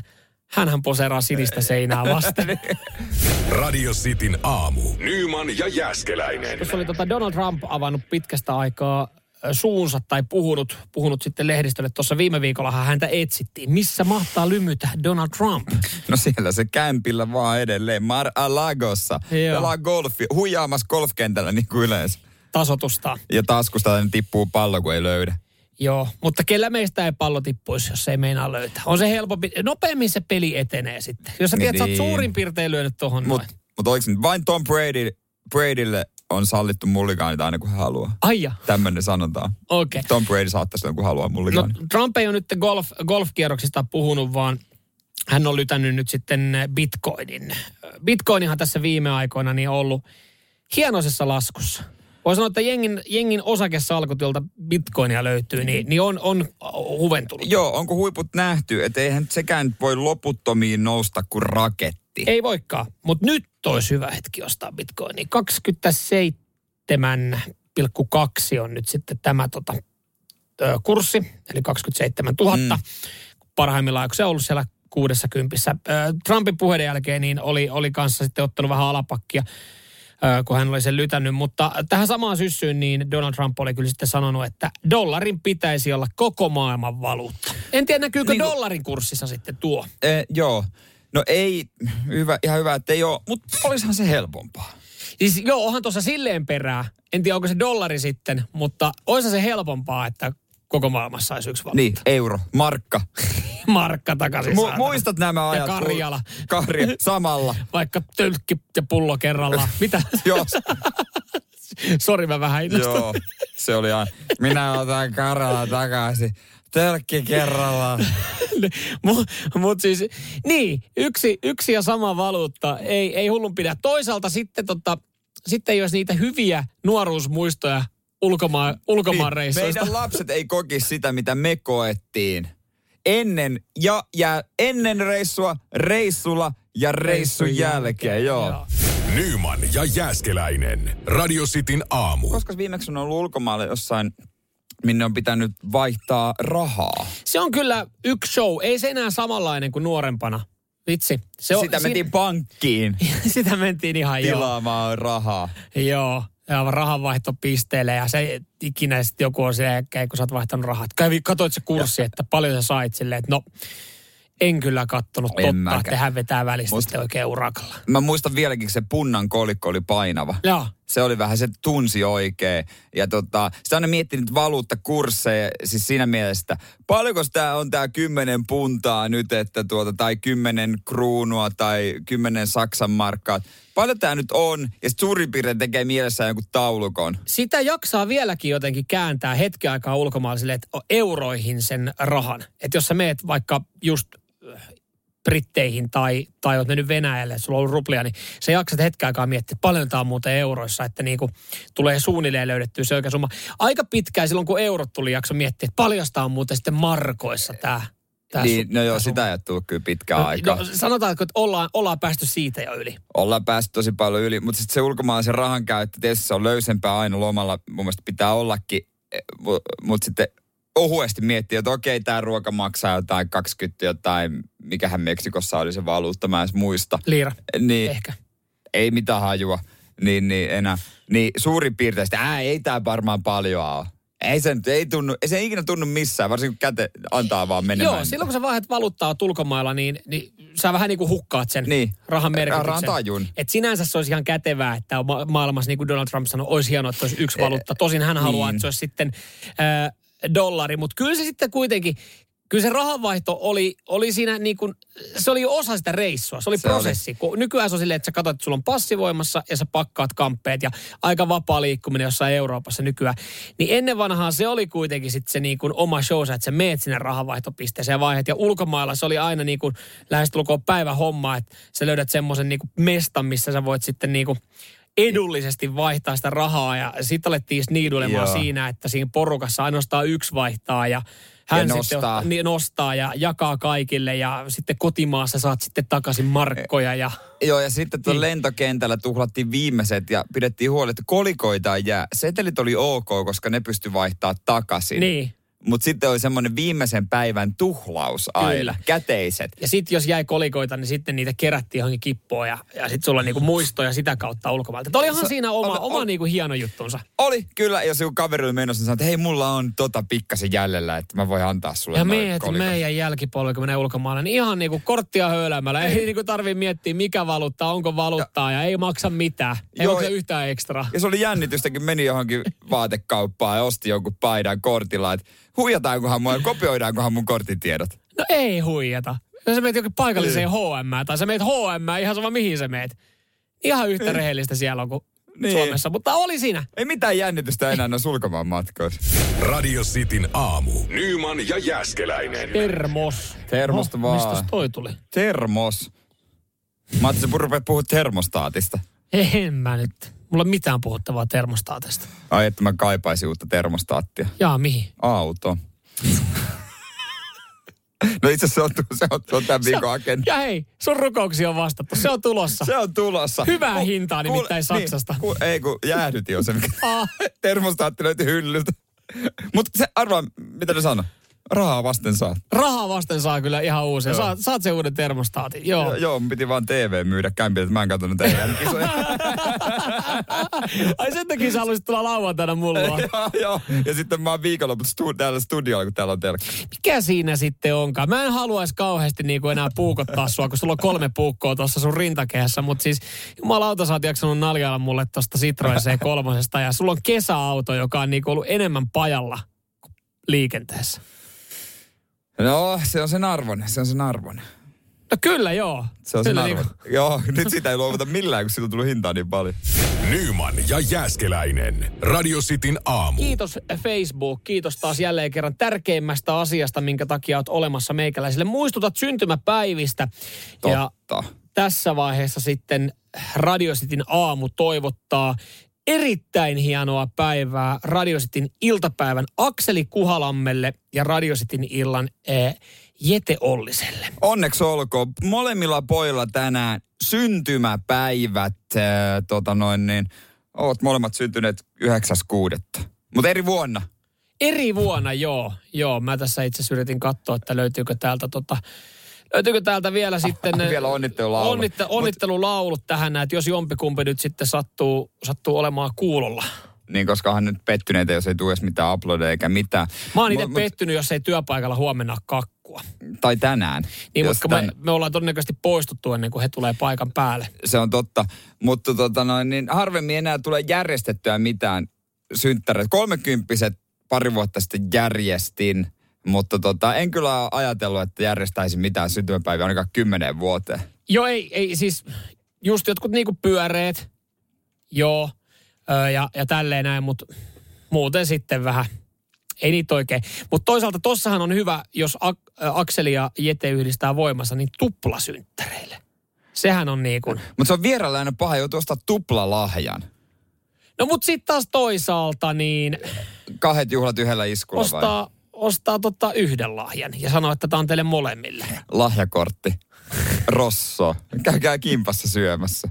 hänhän poseeraa sinistä seinää vasten. *laughs* Radio Cityn aamu. Nyman ja Jääskeläinen. Tuossa oli tota Donald Trump avannut pitkästä aikaa suunsa tai puhunut, puhunut sitten lehdistölle. Tuossa viime viikolla häntä etsittiin. Missä mahtaa lymytä Donald Trump? No siellä se kämpillä vaan edelleen. Mar-a-Lagossa. Pelaa golfi, huijaamassa golfkentällä niin kuin yleensä. Tasotusta. Ja taskusta aina tippuu pallo, kun ei löydä. Joo, mutta kellä meistä ei pallo tippuisi, jos ei meinaa löytää. On se helpompi. Nopeammin se peli etenee sitten. Jos sä tiedät, niin. sä oot Niin. suurin piirtein lyönyt tohon Mutta mut oliko nyt vain Tom Brady, Bradylle on sallittu mulligaanit aina kun hän haluaa. Aija, Tämmöinen sanotaan. okei. Tom Brady saattaisi silloin kun haluaa No, mulligaanit. Trump ei ole nyt golf, golfkierroksista puhunut, vaan hän on lytännyt nyt sitten bitcoinin. Bitcoinihan tässä viime aikoina niin ollut hienoisessa laskussa. Voi sanoa, että jengin, jengin osakesalkut, bitcoinia löytyy, niin, niin on, on huventunut. Joo, onko huiput nähty? Että eihän sekään voi loputtomiin nousta kuin raketti. Ei voikaan, mutta nyt olisi hyvä hetki ostaa bitcoinia. 27,2 on nyt sitten tämä tota, kurssi, eli 27 000. Mm. Parhaimmillaan, kun se on ollut siellä kuudessa kympissä. Ö, Trumpin puheiden jälkeen niin oli, oli kanssa sitten ottanut vähän alapakkia, kun hän oli sen lytännyt. Mutta tähän samaan syssyyn niin Donald Trump oli kyllä sitten sanonut, että dollarin pitäisi olla koko maailman valuutta. En tiedä, näkyykö Niin kuin- dollarin kurssissa sitten tuo. Eh, joo. No ei, hyvä, ihan hyvä, että ei ole, mutta olisihan se helpompaa. Siis joo, onhan tuossa silleen perää. En tiedä, onko se dollari sitten, mutta olisi se helpompaa, että koko maailmassa saisi yksi valuutta. Niin, euro, markka. *laughs* Markka takaisin Mu- muistat nämä Ja ajat? kun- Karjala. Karja, *laughs* samalla. Vaikka tölkki ja pullo kerrallaan. *laughs* Mitä? Joo, Sori, mä vähän innostuin. joo, se oli aina. Minä otan Karjala takaisin. Tölkki kerrallaan. Mutta mut siis, niin, yksi, yksi ja sama valuutta, ei, ei hullun pidä. Toisaalta sitten, tota, sitten jos niitä hyviä nuoruusmuistoja ulkomaan, ulkomaan reissuista. Meidän lapset ei kokisi sitä, mitä me koettiin. Ennen ja, ja ennen reissua, reissulla ja reissun jälkeen, joo. Nyman ja Jääskeläinen. Radio Cityn aamu. Koska viimeksi on ollut ulkomailla jossain, minne on pitänyt vaihtaa rahaa. Se on kyllä yksi show. Ei se enää samanlainen kuin nuorempana. Vitsi. Se on, Sitä si- mentiin pankkiin *laughs* sitä mentiin ihan joo. tilaamaan rahaa. Joo. Rahanvaihtopisteelle ja se ikinä sitten joku on siellä, kun sä oot vaihtanut rahat. Kävi, katoit se kurssi, että paljon sä sait silleen, että no en kyllä kattonut En totta, mäkään. että hän vetää välistä Mut- sitten oikein urakalla. Mä muistan vieläkin, se punnan kolikko oli painava. Joo. Se oli vähän, se tunsi oikein. Ja tota, sitä on miettinyt valuuttakursseja, siis siinä mielessä, paljonko tämä on tämä kymmenen puntaa nyt, että tuota, tai kymmenen kruunua tai kymmenen Saksan markkaa. Paljon tämä nyt on, ja suurin piirtein tekee mielessään jonkun taulukon. Sitä jaksaa vieläkin jotenkin kääntää hetki aikaa ulkomailla silleen, että euroihin sen rahan. Että jos sä meet vaikka just Britteihin tai, tai oot mennyt Venäjälle, että sulla on ollut ruplia, niin sä jaksat hetken aikaa miettiä, että paljon tämä on muuten euroissa, että niinku tulee suunnilleen löydettyä se oikea summa. Aika pitkään silloin, kun eurot tuli, jakso miettiä, että paljon on muuten sitten markoissa tämä. Tää Niin, su- no joo, sitä ei ole tullut kyllä pitkään No, aikaa. no, sanotaanko, että ollaan, ollaan päästy siitä jo yli. ollaan päästy tosi paljon yli, mutta sitten se ulkomaalaisen rahan käyttö, tietysti se on löysempää aina lomalla, mun mielestä pitää ollakin, mutta sitten ohuesti miettii, että okei, tämä ruoka maksaa jotain 20 jotain, mikähän Meksikossa oli se valuutta, mä en edes muista. Liira, Niin, ehkä. ei mitään hajua, niin, niin enää. Niin suurin piirtein, sitä, ää, ei tämä varmaan paljon ole. Ei se, nyt- ei, tunnu, ei se ei ikinä tunnu missään, varsinkin kun käte antaa vaan menemään. Joo, silloin kun sä vaihdat valuuttaa ulkomailla, niin, niin sä vähän niin kuin hukkaat sen Niin. rahan merkityksen. Rahan tajun. Et sinänsä se olisi ihan kätevää, että ma- maailmassa, niin kuin Donald Trump sanoi, olisi hienoa, että olisi yksi valuutta. Tosin hän haluaa, niin. että se olisi sitten äh, dollari, mutta kyllä se sitten kuitenkin, kyllä se rahanvaihto oli, oli siinä niin kuin, se oli osa sitä reissua, se oli Se prosessi. Kun nykyään se on silleen, että sä katsot, että sulla on passivoimassa ja sä pakkaat kamppeet ja aika vapaa liikkuminen jossain Euroopassa nykyään. Niin ennen vanhaa se oli kuitenkin sitten se niin kuin oma showsa, että sä meet sinne rahanvaihtopisteeseen ja vaihet. Ja ulkomailla se oli aina niin kuin lähestulkoon päivä homma, että sä löydät semmoisen niin kuin mestan, missä sä voit sitten niin kuin edullisesti vaihtaa sitä rahaa ja sitten alettiin niidulemaan Joo. siinä, että siinä porukassa ainoastaan yksi vaihtaa ja hän Ja sitten nostaa. niin, nostaa ja jakaa kaikille ja sitten kotimaassa saat sitten takaisin markkoja ja Joo, ja sitten tuolla Niin. lentokentällä tuhlattiin viimeiset ja pidettiin huoli, että kolikoita jää. Setelit oli ok, koska ne pystyi vaihtaa takaisin. niin. Mutta sitten oli semmoinen viimeisen päivän tuhlaus aina, Kyllä. käteiset. Ja sitten jos jäi kolikoita, niin sitten niitä kerättiin johonkin kippoon ja, ja sitten sulla on niinku muistoja sitä kautta ulkomailta. Tämä oli ihan siinä oma, ol- oma ol- niinku hieno juttunsa. Oli, kyllä, ja se kun kaveri oli menossa, niin sanoi, että hei, mulla on tota pikkasen jäljellä, että mä voin antaa sulle Ja mietin kolikot. meidän jälkipolvi, kun menee ulkomaille, niin ihan niinku korttia höyläämällä. Ei niinku tarvii miettiä, mikä valuuttaa, onko valuuttaa ja ei maksa mitään. Ei Joo, maksa ja- yhtään ekstra. Ja se oli jännitystäkin, meni johonkin vaatekauppaan ja osti jonkun paidan kortilla, että huijataankohan mua ja kopioidaankohan mun korttitiedot. No ei huijata. Jos sä meet jokin paikalliseen Niin. H&M tai sä meet H&M, ihan sama mihin sä meet. Ihan yhtä rehellistä siellä on kuin Niin. Suomessa, mutta oli siinä. Ei mitään jännitystä enää noissa ulkomaan matkoissa. Radio Cityn aamu. Nyman ja Jäskeläinen. Termos. Termosta Oho, vaan. Mistäs toi tuli? Termos. Mä ajattelin, että termostaatista. En mä nyt. Mulla ole mitään puhuttavaa termostaatista. Ai, että mä kaipaisin uutta termostaattia. Jaa, mihin? Auto. no itse asiassa se on, se on, se on tämän viikon agenda. Ja hei, sun rukouksiin on vastattu. Se on tulossa. Se on tulossa. Hyvää Ku- hintaa nimittäin Saksasta. Niin, ku, ei kun jäähdytin jo se, mikä *laughs* termostaatti löytyi hyllyltä. Mutta se arvaa, mitä ne sanoo. Rahaa vasten saat. Rahaa vasten saa kyllä ihan uusia. Saat, saat sen uuden termostaatin. Joo. Joo, joo piti vaan TV myydä kämpillä, että mä en katsonut teidän kisoja. *laughs* Ai sen takia sä haluaisit tulla lauantaina mulla. *laughs* joo, joo. Ja sitten mä oon viikonloput stu- täällä studiolla, kun täällä on telkka. Mikä siinä sitten onkaan? Mä en haluaisi kauheasti niinku enää puukottaa sua, kun sulla on kolme puukkoa tuossa sun rintakehässä, mutta siis jumalauta sä oot jaksanut naljailla mulle tosta Citroen C3 ja sulla on kesäauto, joka on niinku ollut enemmän pajalla liikenteessä. No, se on sen arvon, se on sen arvon. No kyllä joo. Se on sen kyllä arvon. niinku- Joo, *laughs* nyt sitä ei luovuta millään, kun sillä on tullut hintaa niin paljon. Nyman ja Jäskeläinen. Radio Cityn aamu. Kiitos Facebook, kiitos taas jälleen kerran tärkeimmästä asiasta, minkä takia olet olemassa meikäläisille. Muistutat syntymäpäivistä. Ja Totta. tässä vaiheessa sitten Radio Cityn aamu toivottaa erittäin hienoa päivää Radio Cityn iltapäivän Akseli Kuhalammelle ja Radio Cityn illan eh, Jete Olliselle. Onneksi olkoon. Molemmilla pojilla tänään syntymäpäivät. Äh, tota noin niin, ovat molemmat syntyneet 9.6. Mutta eri vuonna. Eri vuonna, joo. Joo, mä tässä itse asiassa yritin katsoa, että löytyykö täältä tota, Löytyykö täältä vielä *laughs* sitten... Vielä onnittelulaulut. Onnitte, onnittelulaulut tähän, että jos jompikumpi nyt sitten sattuu, sattuu olemaan kuulolla. Niin, koska on nyt pettyneitä, jos ei tule edes mitään uploadeja eikä mitään. Mä oon itse Mut- pettynyt, jos ei työpaikalla huomenna kakkua. Tai tänään. Niin, mutta tän- me, me ollaan todennäköisesti poistuttu ennen kuin he tulee paikan päälle. Se on totta. Mutta tota noin, niin harvemmin enää tulee järjestettyä mitään synttäreitä. Kolmekymppiset pari vuotta sitten järjestin, mutta tota, en kyllä ajatellut, että järjestäisin mitään syntymäpäiviä ainakaan kymmeneen vuoteen. Joo, ei, ei siis just jotkut niinku pyöreet, joo, ö, ja, ja tälleen näin, mutta muuten sitten vähän, ei niitä oikein. Mutta toisaalta tossahan on hyvä, jos Ak- Akseli ja Jete yhdistää voimassa, niin tuplasynttäreille. Sehän on niin kuin... Mutta se on vierailla aina paha joutua ostaa tuplalahjan. No mutta sitten taas toisaalta niin Kahdet juhlat yhdellä iskulla vai? Ostaa, tota yhden lahjan ja sanoo, että tämä on teille molemmille. Lahjakortti. Rosso. Käykää kimpassa syömässä.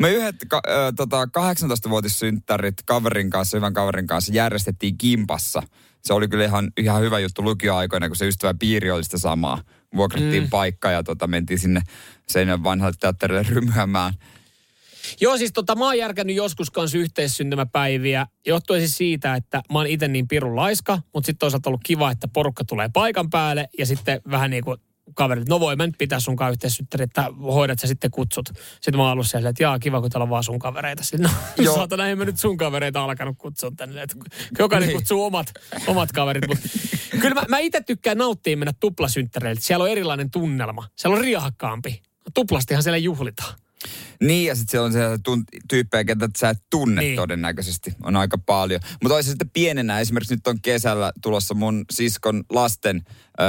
Me yhdet ka, ö, tota, 18-vuotissynttärit kaverin kanssa, hyvän kaverin kanssa järjestettiin kimpassa. Se oli kyllä ihan, ihan hyvä juttu lukioaikoina, kun se ystävä piiri oli sitä samaa. Vuokrattiin mm. paikka ja tota, mentiin sinne seinän vanhalle teatterille rymyämään. Joo, siis tota, mä oon järkännyt joskus kanssa yhteissyntymäpäiviä, johtuen siis siitä, että mä oon itse niin pirun laiska, mutta sitten toisaalta ollut kiva, että porukka tulee paikan päälle ja sitten vähän niin kuin kaverit, no voi mä nyt pitää sunkaan yhteissynttäri, että hoidat sä sitten kutsut. Sitten mä oon ollut siellä, että jaa, kiva, kun täällä on vaan sun kavereita. Sitten no, *laughs* Joo. saatana, en mä nyt sun kavereita alkanut kutsua tänne. Että jokainen Niin. kutsuu omat, omat kaverit. Mutta *laughs* kyllä mä, mä itse tykkään nauttia mennä tuplasynttäreille. Siellä on erilainen tunnelma. Siellä on riahakkaampi. Tuplastihan siellä juhlitaan. Niin, ja sitten siellä on se tyyppejä, ketä sä et tunne Niin. todennäköisesti. On aika paljon. Mutta olisi sitten pienenä, esimerkiksi nyt on kesällä tulossa mun siskon lasten ö,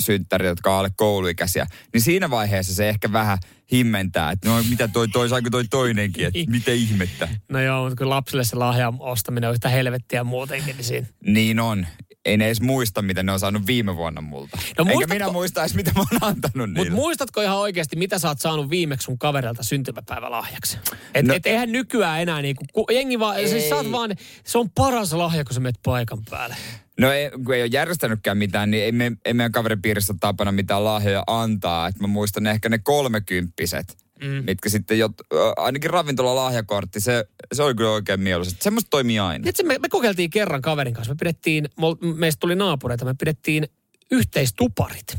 synttärit, jotka on alle kouluikäisiä. Niin siinä vaiheessa se ehkä vähän himmentää, että no mitä toi, toi saiko toi toinenkin, että mitä ihmettä. No joo, mutta kun lapsille se lahjan ostaminen on yhtä helvettiä muutenkin, niin siinä. Niin on. Ei ne edes muista, mitä ne on saanut viime vuonna multa. No Enkä muistatko- minä muista edes, mitä mä oon antanut Mutta niille. muistatko ihan oikeasti, mitä sä oot saanut viimeksi sun kaverilta syntymäpäivälahjaksi? Et, no, et eihän nykyään enää niinku, ku, jengi vaan, siis Ei. sä oot vaan, se on paras lahja, kun sä menet paikan päälle. No ei, kun ei ole järjestänytkään mitään, niin ei, me, ei meidän kaveripiirissä ole tapana mitään lahjoja antaa. Et mä muistan ehkä ne kolmekymppiset, mm. mitkä sitten jo, ainakin ravintola lahjakortti, se, se oli kyllä oikein mieluisa. Semmoista toimii aina. Itse me, me kokeiltiin kerran kaverin kanssa. Me pidettiin, meistä tuli naapureita, me pidettiin yhteistuparit.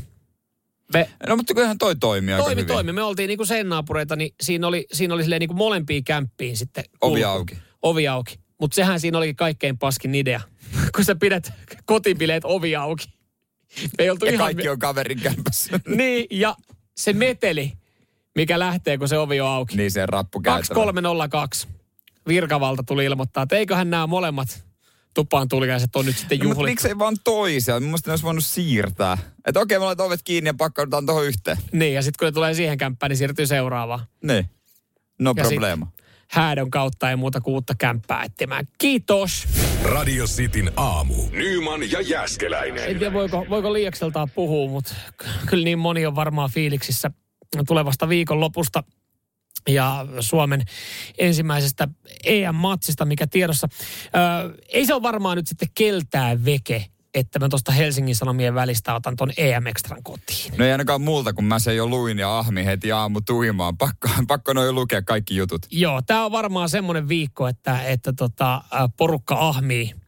Me, no mutta kyllähän toi toimii toimi, aika toimi. Me oltiin niinku sen naapureita, niin siinä oli, siinä oli niinku molempiin kämppiin sitten. Ovi kulku. auki. Ovi auki. Mutta sehän siinä oli kaikkein paskin idea, *laughs* kun sä pidät kotipileet ovi auki. Me ei oltu ja ihan... kaikki on kaverin kämpässä. *laughs* niin, ja se meteli, mikä lähtee, kun se ovi on auki. Niin se rappu 2302. Virkavalta tuli ilmoittaa, että eiköhän nämä molemmat tupaan tuliaiset on nyt sitten juhlit. No, mutta miksei vaan toisia? Mielestäni ne olisi voinut siirtää. Että okei, me laitan ovet kiinni ja pakkaudutaan tuohon yhteen. Niin, ja sitten kun ne tulee siihen kämppään, niin siirtyy seuraavaan. Niin. No ja problema. Häädön kautta ei muuta kuin uutta kämppää etsimään. Kiitos! Radio Cityn aamu. Nyman ja Jäskeläinen. En tiedä, voiko, voiko liiakseltaan puhua, mutta kyllä niin moni on varmaan fiiliksissä tulevasta viikonlopusta ja Suomen ensimmäisestä EM-matsista, mikä tiedossa. Öö, ei se ole varmaan nyt sitten keltää veke, että mä tuosta Helsingin Sanomien välistä otan ton EM Extran kotiin. No ei ainakaan multa, kun mä sen jo luin ja ahmi heti aamu tuimaan. Pakko, pakko noin lukea kaikki jutut. Joo, tää on varmaan semmoinen viikko, että, että tota, porukka ahmii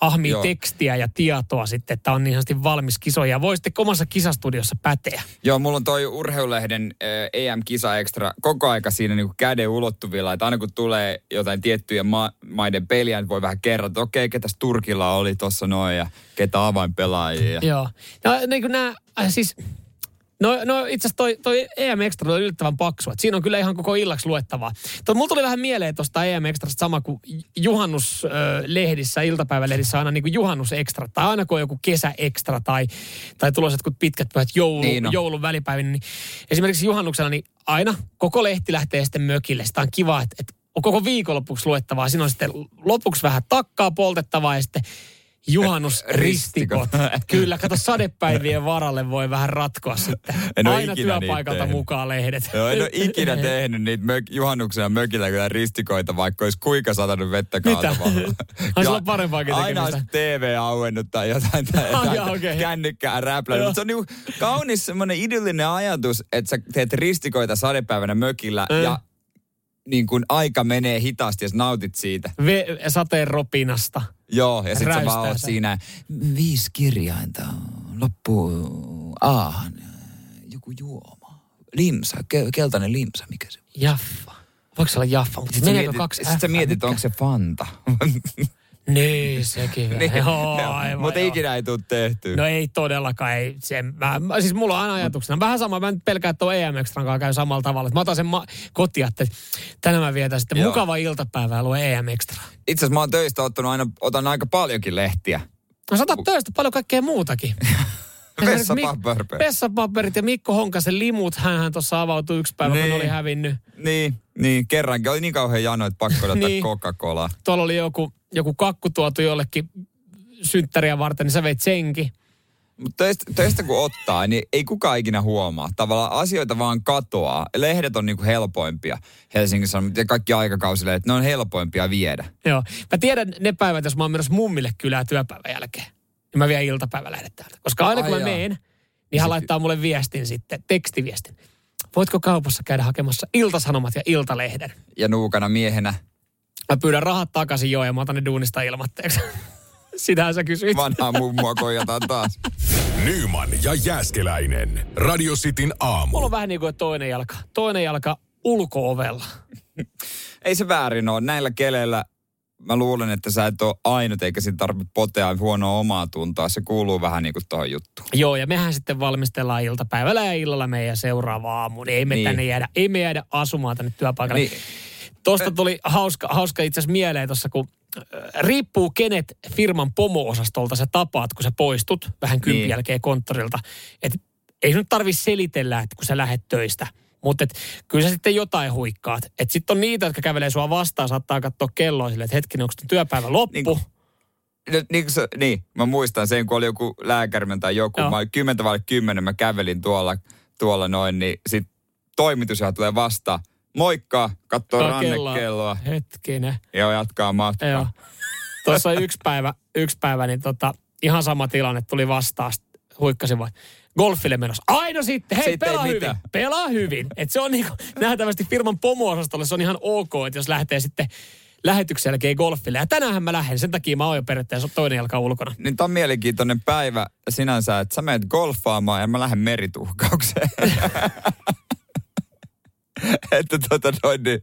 ahmii Joo. tekstiä ja tietoa sitten, että on niin sanotusti valmis kisoja. Voisitte omassa kisastudiossa päteä? Joo, mulla on toi urheilulehden EM-kisa extra koko aika siinä niin kuin käden ulottuvilla, että aina kun tulee jotain tiettyjä ma- maiden peliä, niin voi vähän kerrata, että okei, okay, ketäs Turkilla oli tuossa noin ja ketä avainpelaajia. Joo. No niin kuin nämä, äh, siis No, no itse asiassa toi, toi EM Extra oli yllättävän paksu. Et siinä on kyllä ihan koko illaksi luettavaa. Tuo, mulla tuli vähän mieleen tuosta EM Extrasta sama kuin juhannuslehdissä, iltapäivälehdissä aina niin kuin juhannus extra. Tai aina kun on joku kesä extra tai, tai tulossa kun pitkät pyhät joulu, niin no. joulun välipäivin. Niin esimerkiksi juhannuksena niin aina koko lehti lähtee sitten mökille. Sitä on kiva, että, että on koko viikonlopuksi luettavaa. Siinä on sitten lopuksi vähän takkaa poltettavaa ja sitten Juhannusristikot. *laughs* Kyllä, kato sadepäivien *laughs* varalle voi vähän ratkoa sitten. En Aina työpaikalta mukaan lehdet. Joo, en ole ikinä tehnyt niitä mök, juhannuksena mökillä kyllä ristikoita, vaikka olisi kuinka satanut vettä kaatavalla. Mitä? *laughs* parempaakin tekemistä. Aina olisi TV auennut tai jotain, tai jotain ah, okay. kännykkää räplännyt. Mutta se on niinku kaunis semmoinen idyllinen ajatus, että sä teet ristikoita sadepäivänä mökillä mm. ja niin kuin aika menee hitaasti ja nautit siitä. Ve- sateen ropinasta. Joo, ja sitten sä vaan oot siinä viisi kirjainta, loppu aahan, joku juoma. Limsa, ke- keltainen limsa, mikä se Jaffa. Voiko se olla Jaffa? Mutta kaksi Sitten sä mietit, onko se Fanta. *laughs* Niin, sekin. *laughs* niin, Joo, aivan, Mutta ikinä ei tule tehty. No ei todellakaan. Ei. Se, mä, siis mulla on aina ajatuksena. Vähän sama, mä nyt pelkään, että tuo EM Extran käy samalla tavalla. Mä otan sen ma- kotia, että tänään mä vietän sitten Joo. mukava iltapäivä ja luen EM Extra. Itse asiassa mä oon töistä ottanut aina, otan aika paljonkin lehtiä. No sä otat töistä paljon kaikkea muutakin. *laughs* Vessapaperit ja Mikko Honkasen limut, hän tuossa avautui yksi päivä, niin, kun oli hävinnyt. Niin, niin, kerrankin. Oli niin kauhean jano, että pakko *laughs* niin. Coca-Colaa. Tuolla oli joku joku kakku tuotu jollekin synttäriä varten, niin sä veit senkin. Mutta töistä, töistä kun ottaa, niin ei kukaan ikinä huomaa. Tavallaan asioita vaan katoaa. Lehdet on niinku helpoimpia Helsingissä ja kaikki aikakausille, että ne on helpoimpia viedä. Joo. Mä tiedän ne päivät, jos mä oon menossa mummille kylää työpäivän jälkeen. Niin mä vien iltapäivälehdet täältä. Koska aina kun Ai mä meen, niin hän sit... laittaa mulle viestin sitten, tekstiviestin. Voitko kaupassa käydä hakemassa iltasanomat ja iltalehden? Ja nuukana miehenä Mä pyydän rahat takaisin jo ja mä otan ne duunista ilmatteeksi. *laughs* Sitähän sä kysyit. Vanhaa mummoa koijataan taas. Nyman ja Jääskeläinen. Radio Cityn aamu. Mulla on vähän niin kuin toinen jalka. Toinen jalka ulkoovella. *laughs* Ei se väärin ole. Näillä keleillä mä luulen, että sä et ole ainut, eikä siinä tarvitse potea huonoa omaa tuntoa. Se kuuluu vähän niin kuin tuohon juttuun. Joo, ja mehän sitten valmistellaan iltapäivällä ja illalla meidän seuraava aamu. Niin ei me niin. tänne jäädä, ei me jäädä asumaan tänne työpaikalle. Niin. Tuosta tuli hauska, hauska itse asiassa mieleen tuossa, kun äh, riippuu kenet firman pomo-osastolta sä tapaat, kun sä poistut vähän kympin niin. jälkeen konttorilta. Et ei nyt tarvi selitellä, että kun sä lähdet töistä. Mutta kyllä sä sitten jotain huikkaat. Että sitten on niitä, jotka kävelee sua vastaan, saattaa katsoa kelloa silleen, että hetkinen, onko työpäivä loppu? Niin, niin, niin, se, niin, mä muistan sen, kun oli joku lääkärimen tai joku. Joo. Mä kymmentä vai kymmenen, mä kävelin tuolla, tuolla noin, niin sitten toimitusjohtaja tulee vastaan moikka, katsoo rannekelloa. Hetkinen. Joo, jatkaa matkaa. Joo. Tuossa yksi päivä, yksi päivä, niin tota, Ihan sama tilanne tuli vastaan. Huikkasin vaan, golfille menossa. Aino sitten, hei Sitten pelaa hyvin, mitään. pelaa hyvin. Et se on niinku, nähtävästi firman pomo-osastolle se on ihan ok, että jos lähtee sitten lähetyksen jälkeen golfille. Ja tänäänhän mä lähden, sen takia mä oon jo periaatteessa toinen jalka ulkona. Niin tää on mielenkiintoinen päivä sinänsä, että sä menet golfaamaan ja mä lähden merituhkaukseen. *laughs* *laughs* että tota noin niin.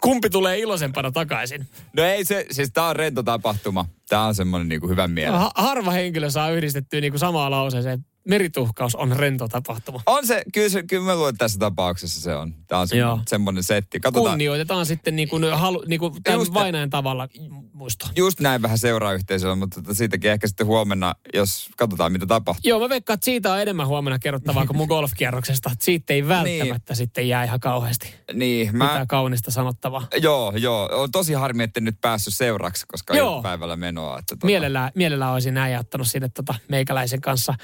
Kumpi tulee iloisempana takaisin? No ei se, siis tää on rento tapahtuma. Tää on semmonen niinku hyvä mieli. Ha- harva henkilö saa yhdistettyä niinku samaan lauseeseen. Merituhkaus on rento tapahtuma. On se, kyllä, se, kyllä mä luulen, että tässä tapauksessa se on. Tää on Joo. semmonen, semmonen setti. Katsotaan, Kunnioitetaan sitten niinku, halu, niinku tämän Just- vainajan tavalla muistoa. just näin vähän seurayhteisöllä, mutta tota siitäkin ehkä sitten huomenna, jos katsotaan mitä tapahtuu. Joo, mä veikkaan, että siitä on enemmän huomenna kerrottavaa kuin mun *laughs* golfkierroksesta. Että siitä ei välttämättä niin. sitten jää ihan kauheasti Niin, mä... mitään kaunista sanottavaa. joo, joo. On tosi harmi, että nyt päässyt seuraksi, koska Joo. päivällä menoa. Että tota, Mielellään, mielellään olisin näin ottanut sinne tota meikäläisen kanssa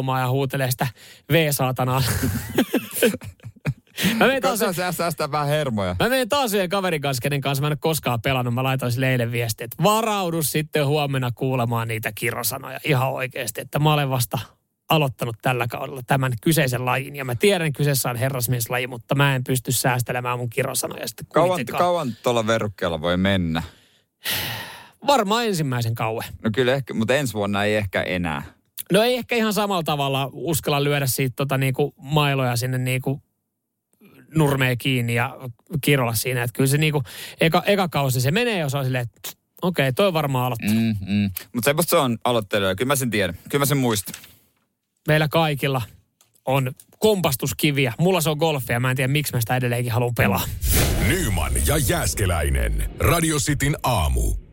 heilumaan ja huutelee sitä V-saatanaa. mä menen taas, säästää, vähän hermoja. mä menen taas yhden kaverin kanssa, kenen kanssa mä en ole koskaan pelannut. Mä laitoin sille eilen viestiä, että varaudu sitten huomenna kuulemaan niitä kirosanoja ihan oikeasti. Että mä olen vasta aloittanut tällä kaudella tämän kyseisen lajin. Ja mä tiedän, kyseessä on herrasmieslaji, mutta mä en pysty säästelemään mun kirosanoja sitten Kauan, kauan tuolla verukkeella voi mennä? Varmaan ensimmäisen kauan. No kyllä ehkä, mutta ensi vuonna ei ehkä enää. No ei ehkä ihan samalla tavalla uskalla lyödä siitä tota niinku mailoja sinne niinku nurmeen kiinni ja kirolla siinä. Että kyllä se niinku eka, eka kausi se menee, jos on silleen, että okei, okay, toi varmaan aloittaa. Mm. Mm. Mutta se on aloittelijoilla. Kyllä mä sen tiedän. Kyllä mä sen muistan. Meillä kaikilla on kompastuskiviä. Mulla se on golfia, mä en tiedä miksi mä sitä edelleenkin haluan pelaa. Nyman ja Jääskeläinen. Radio Cityn aamu.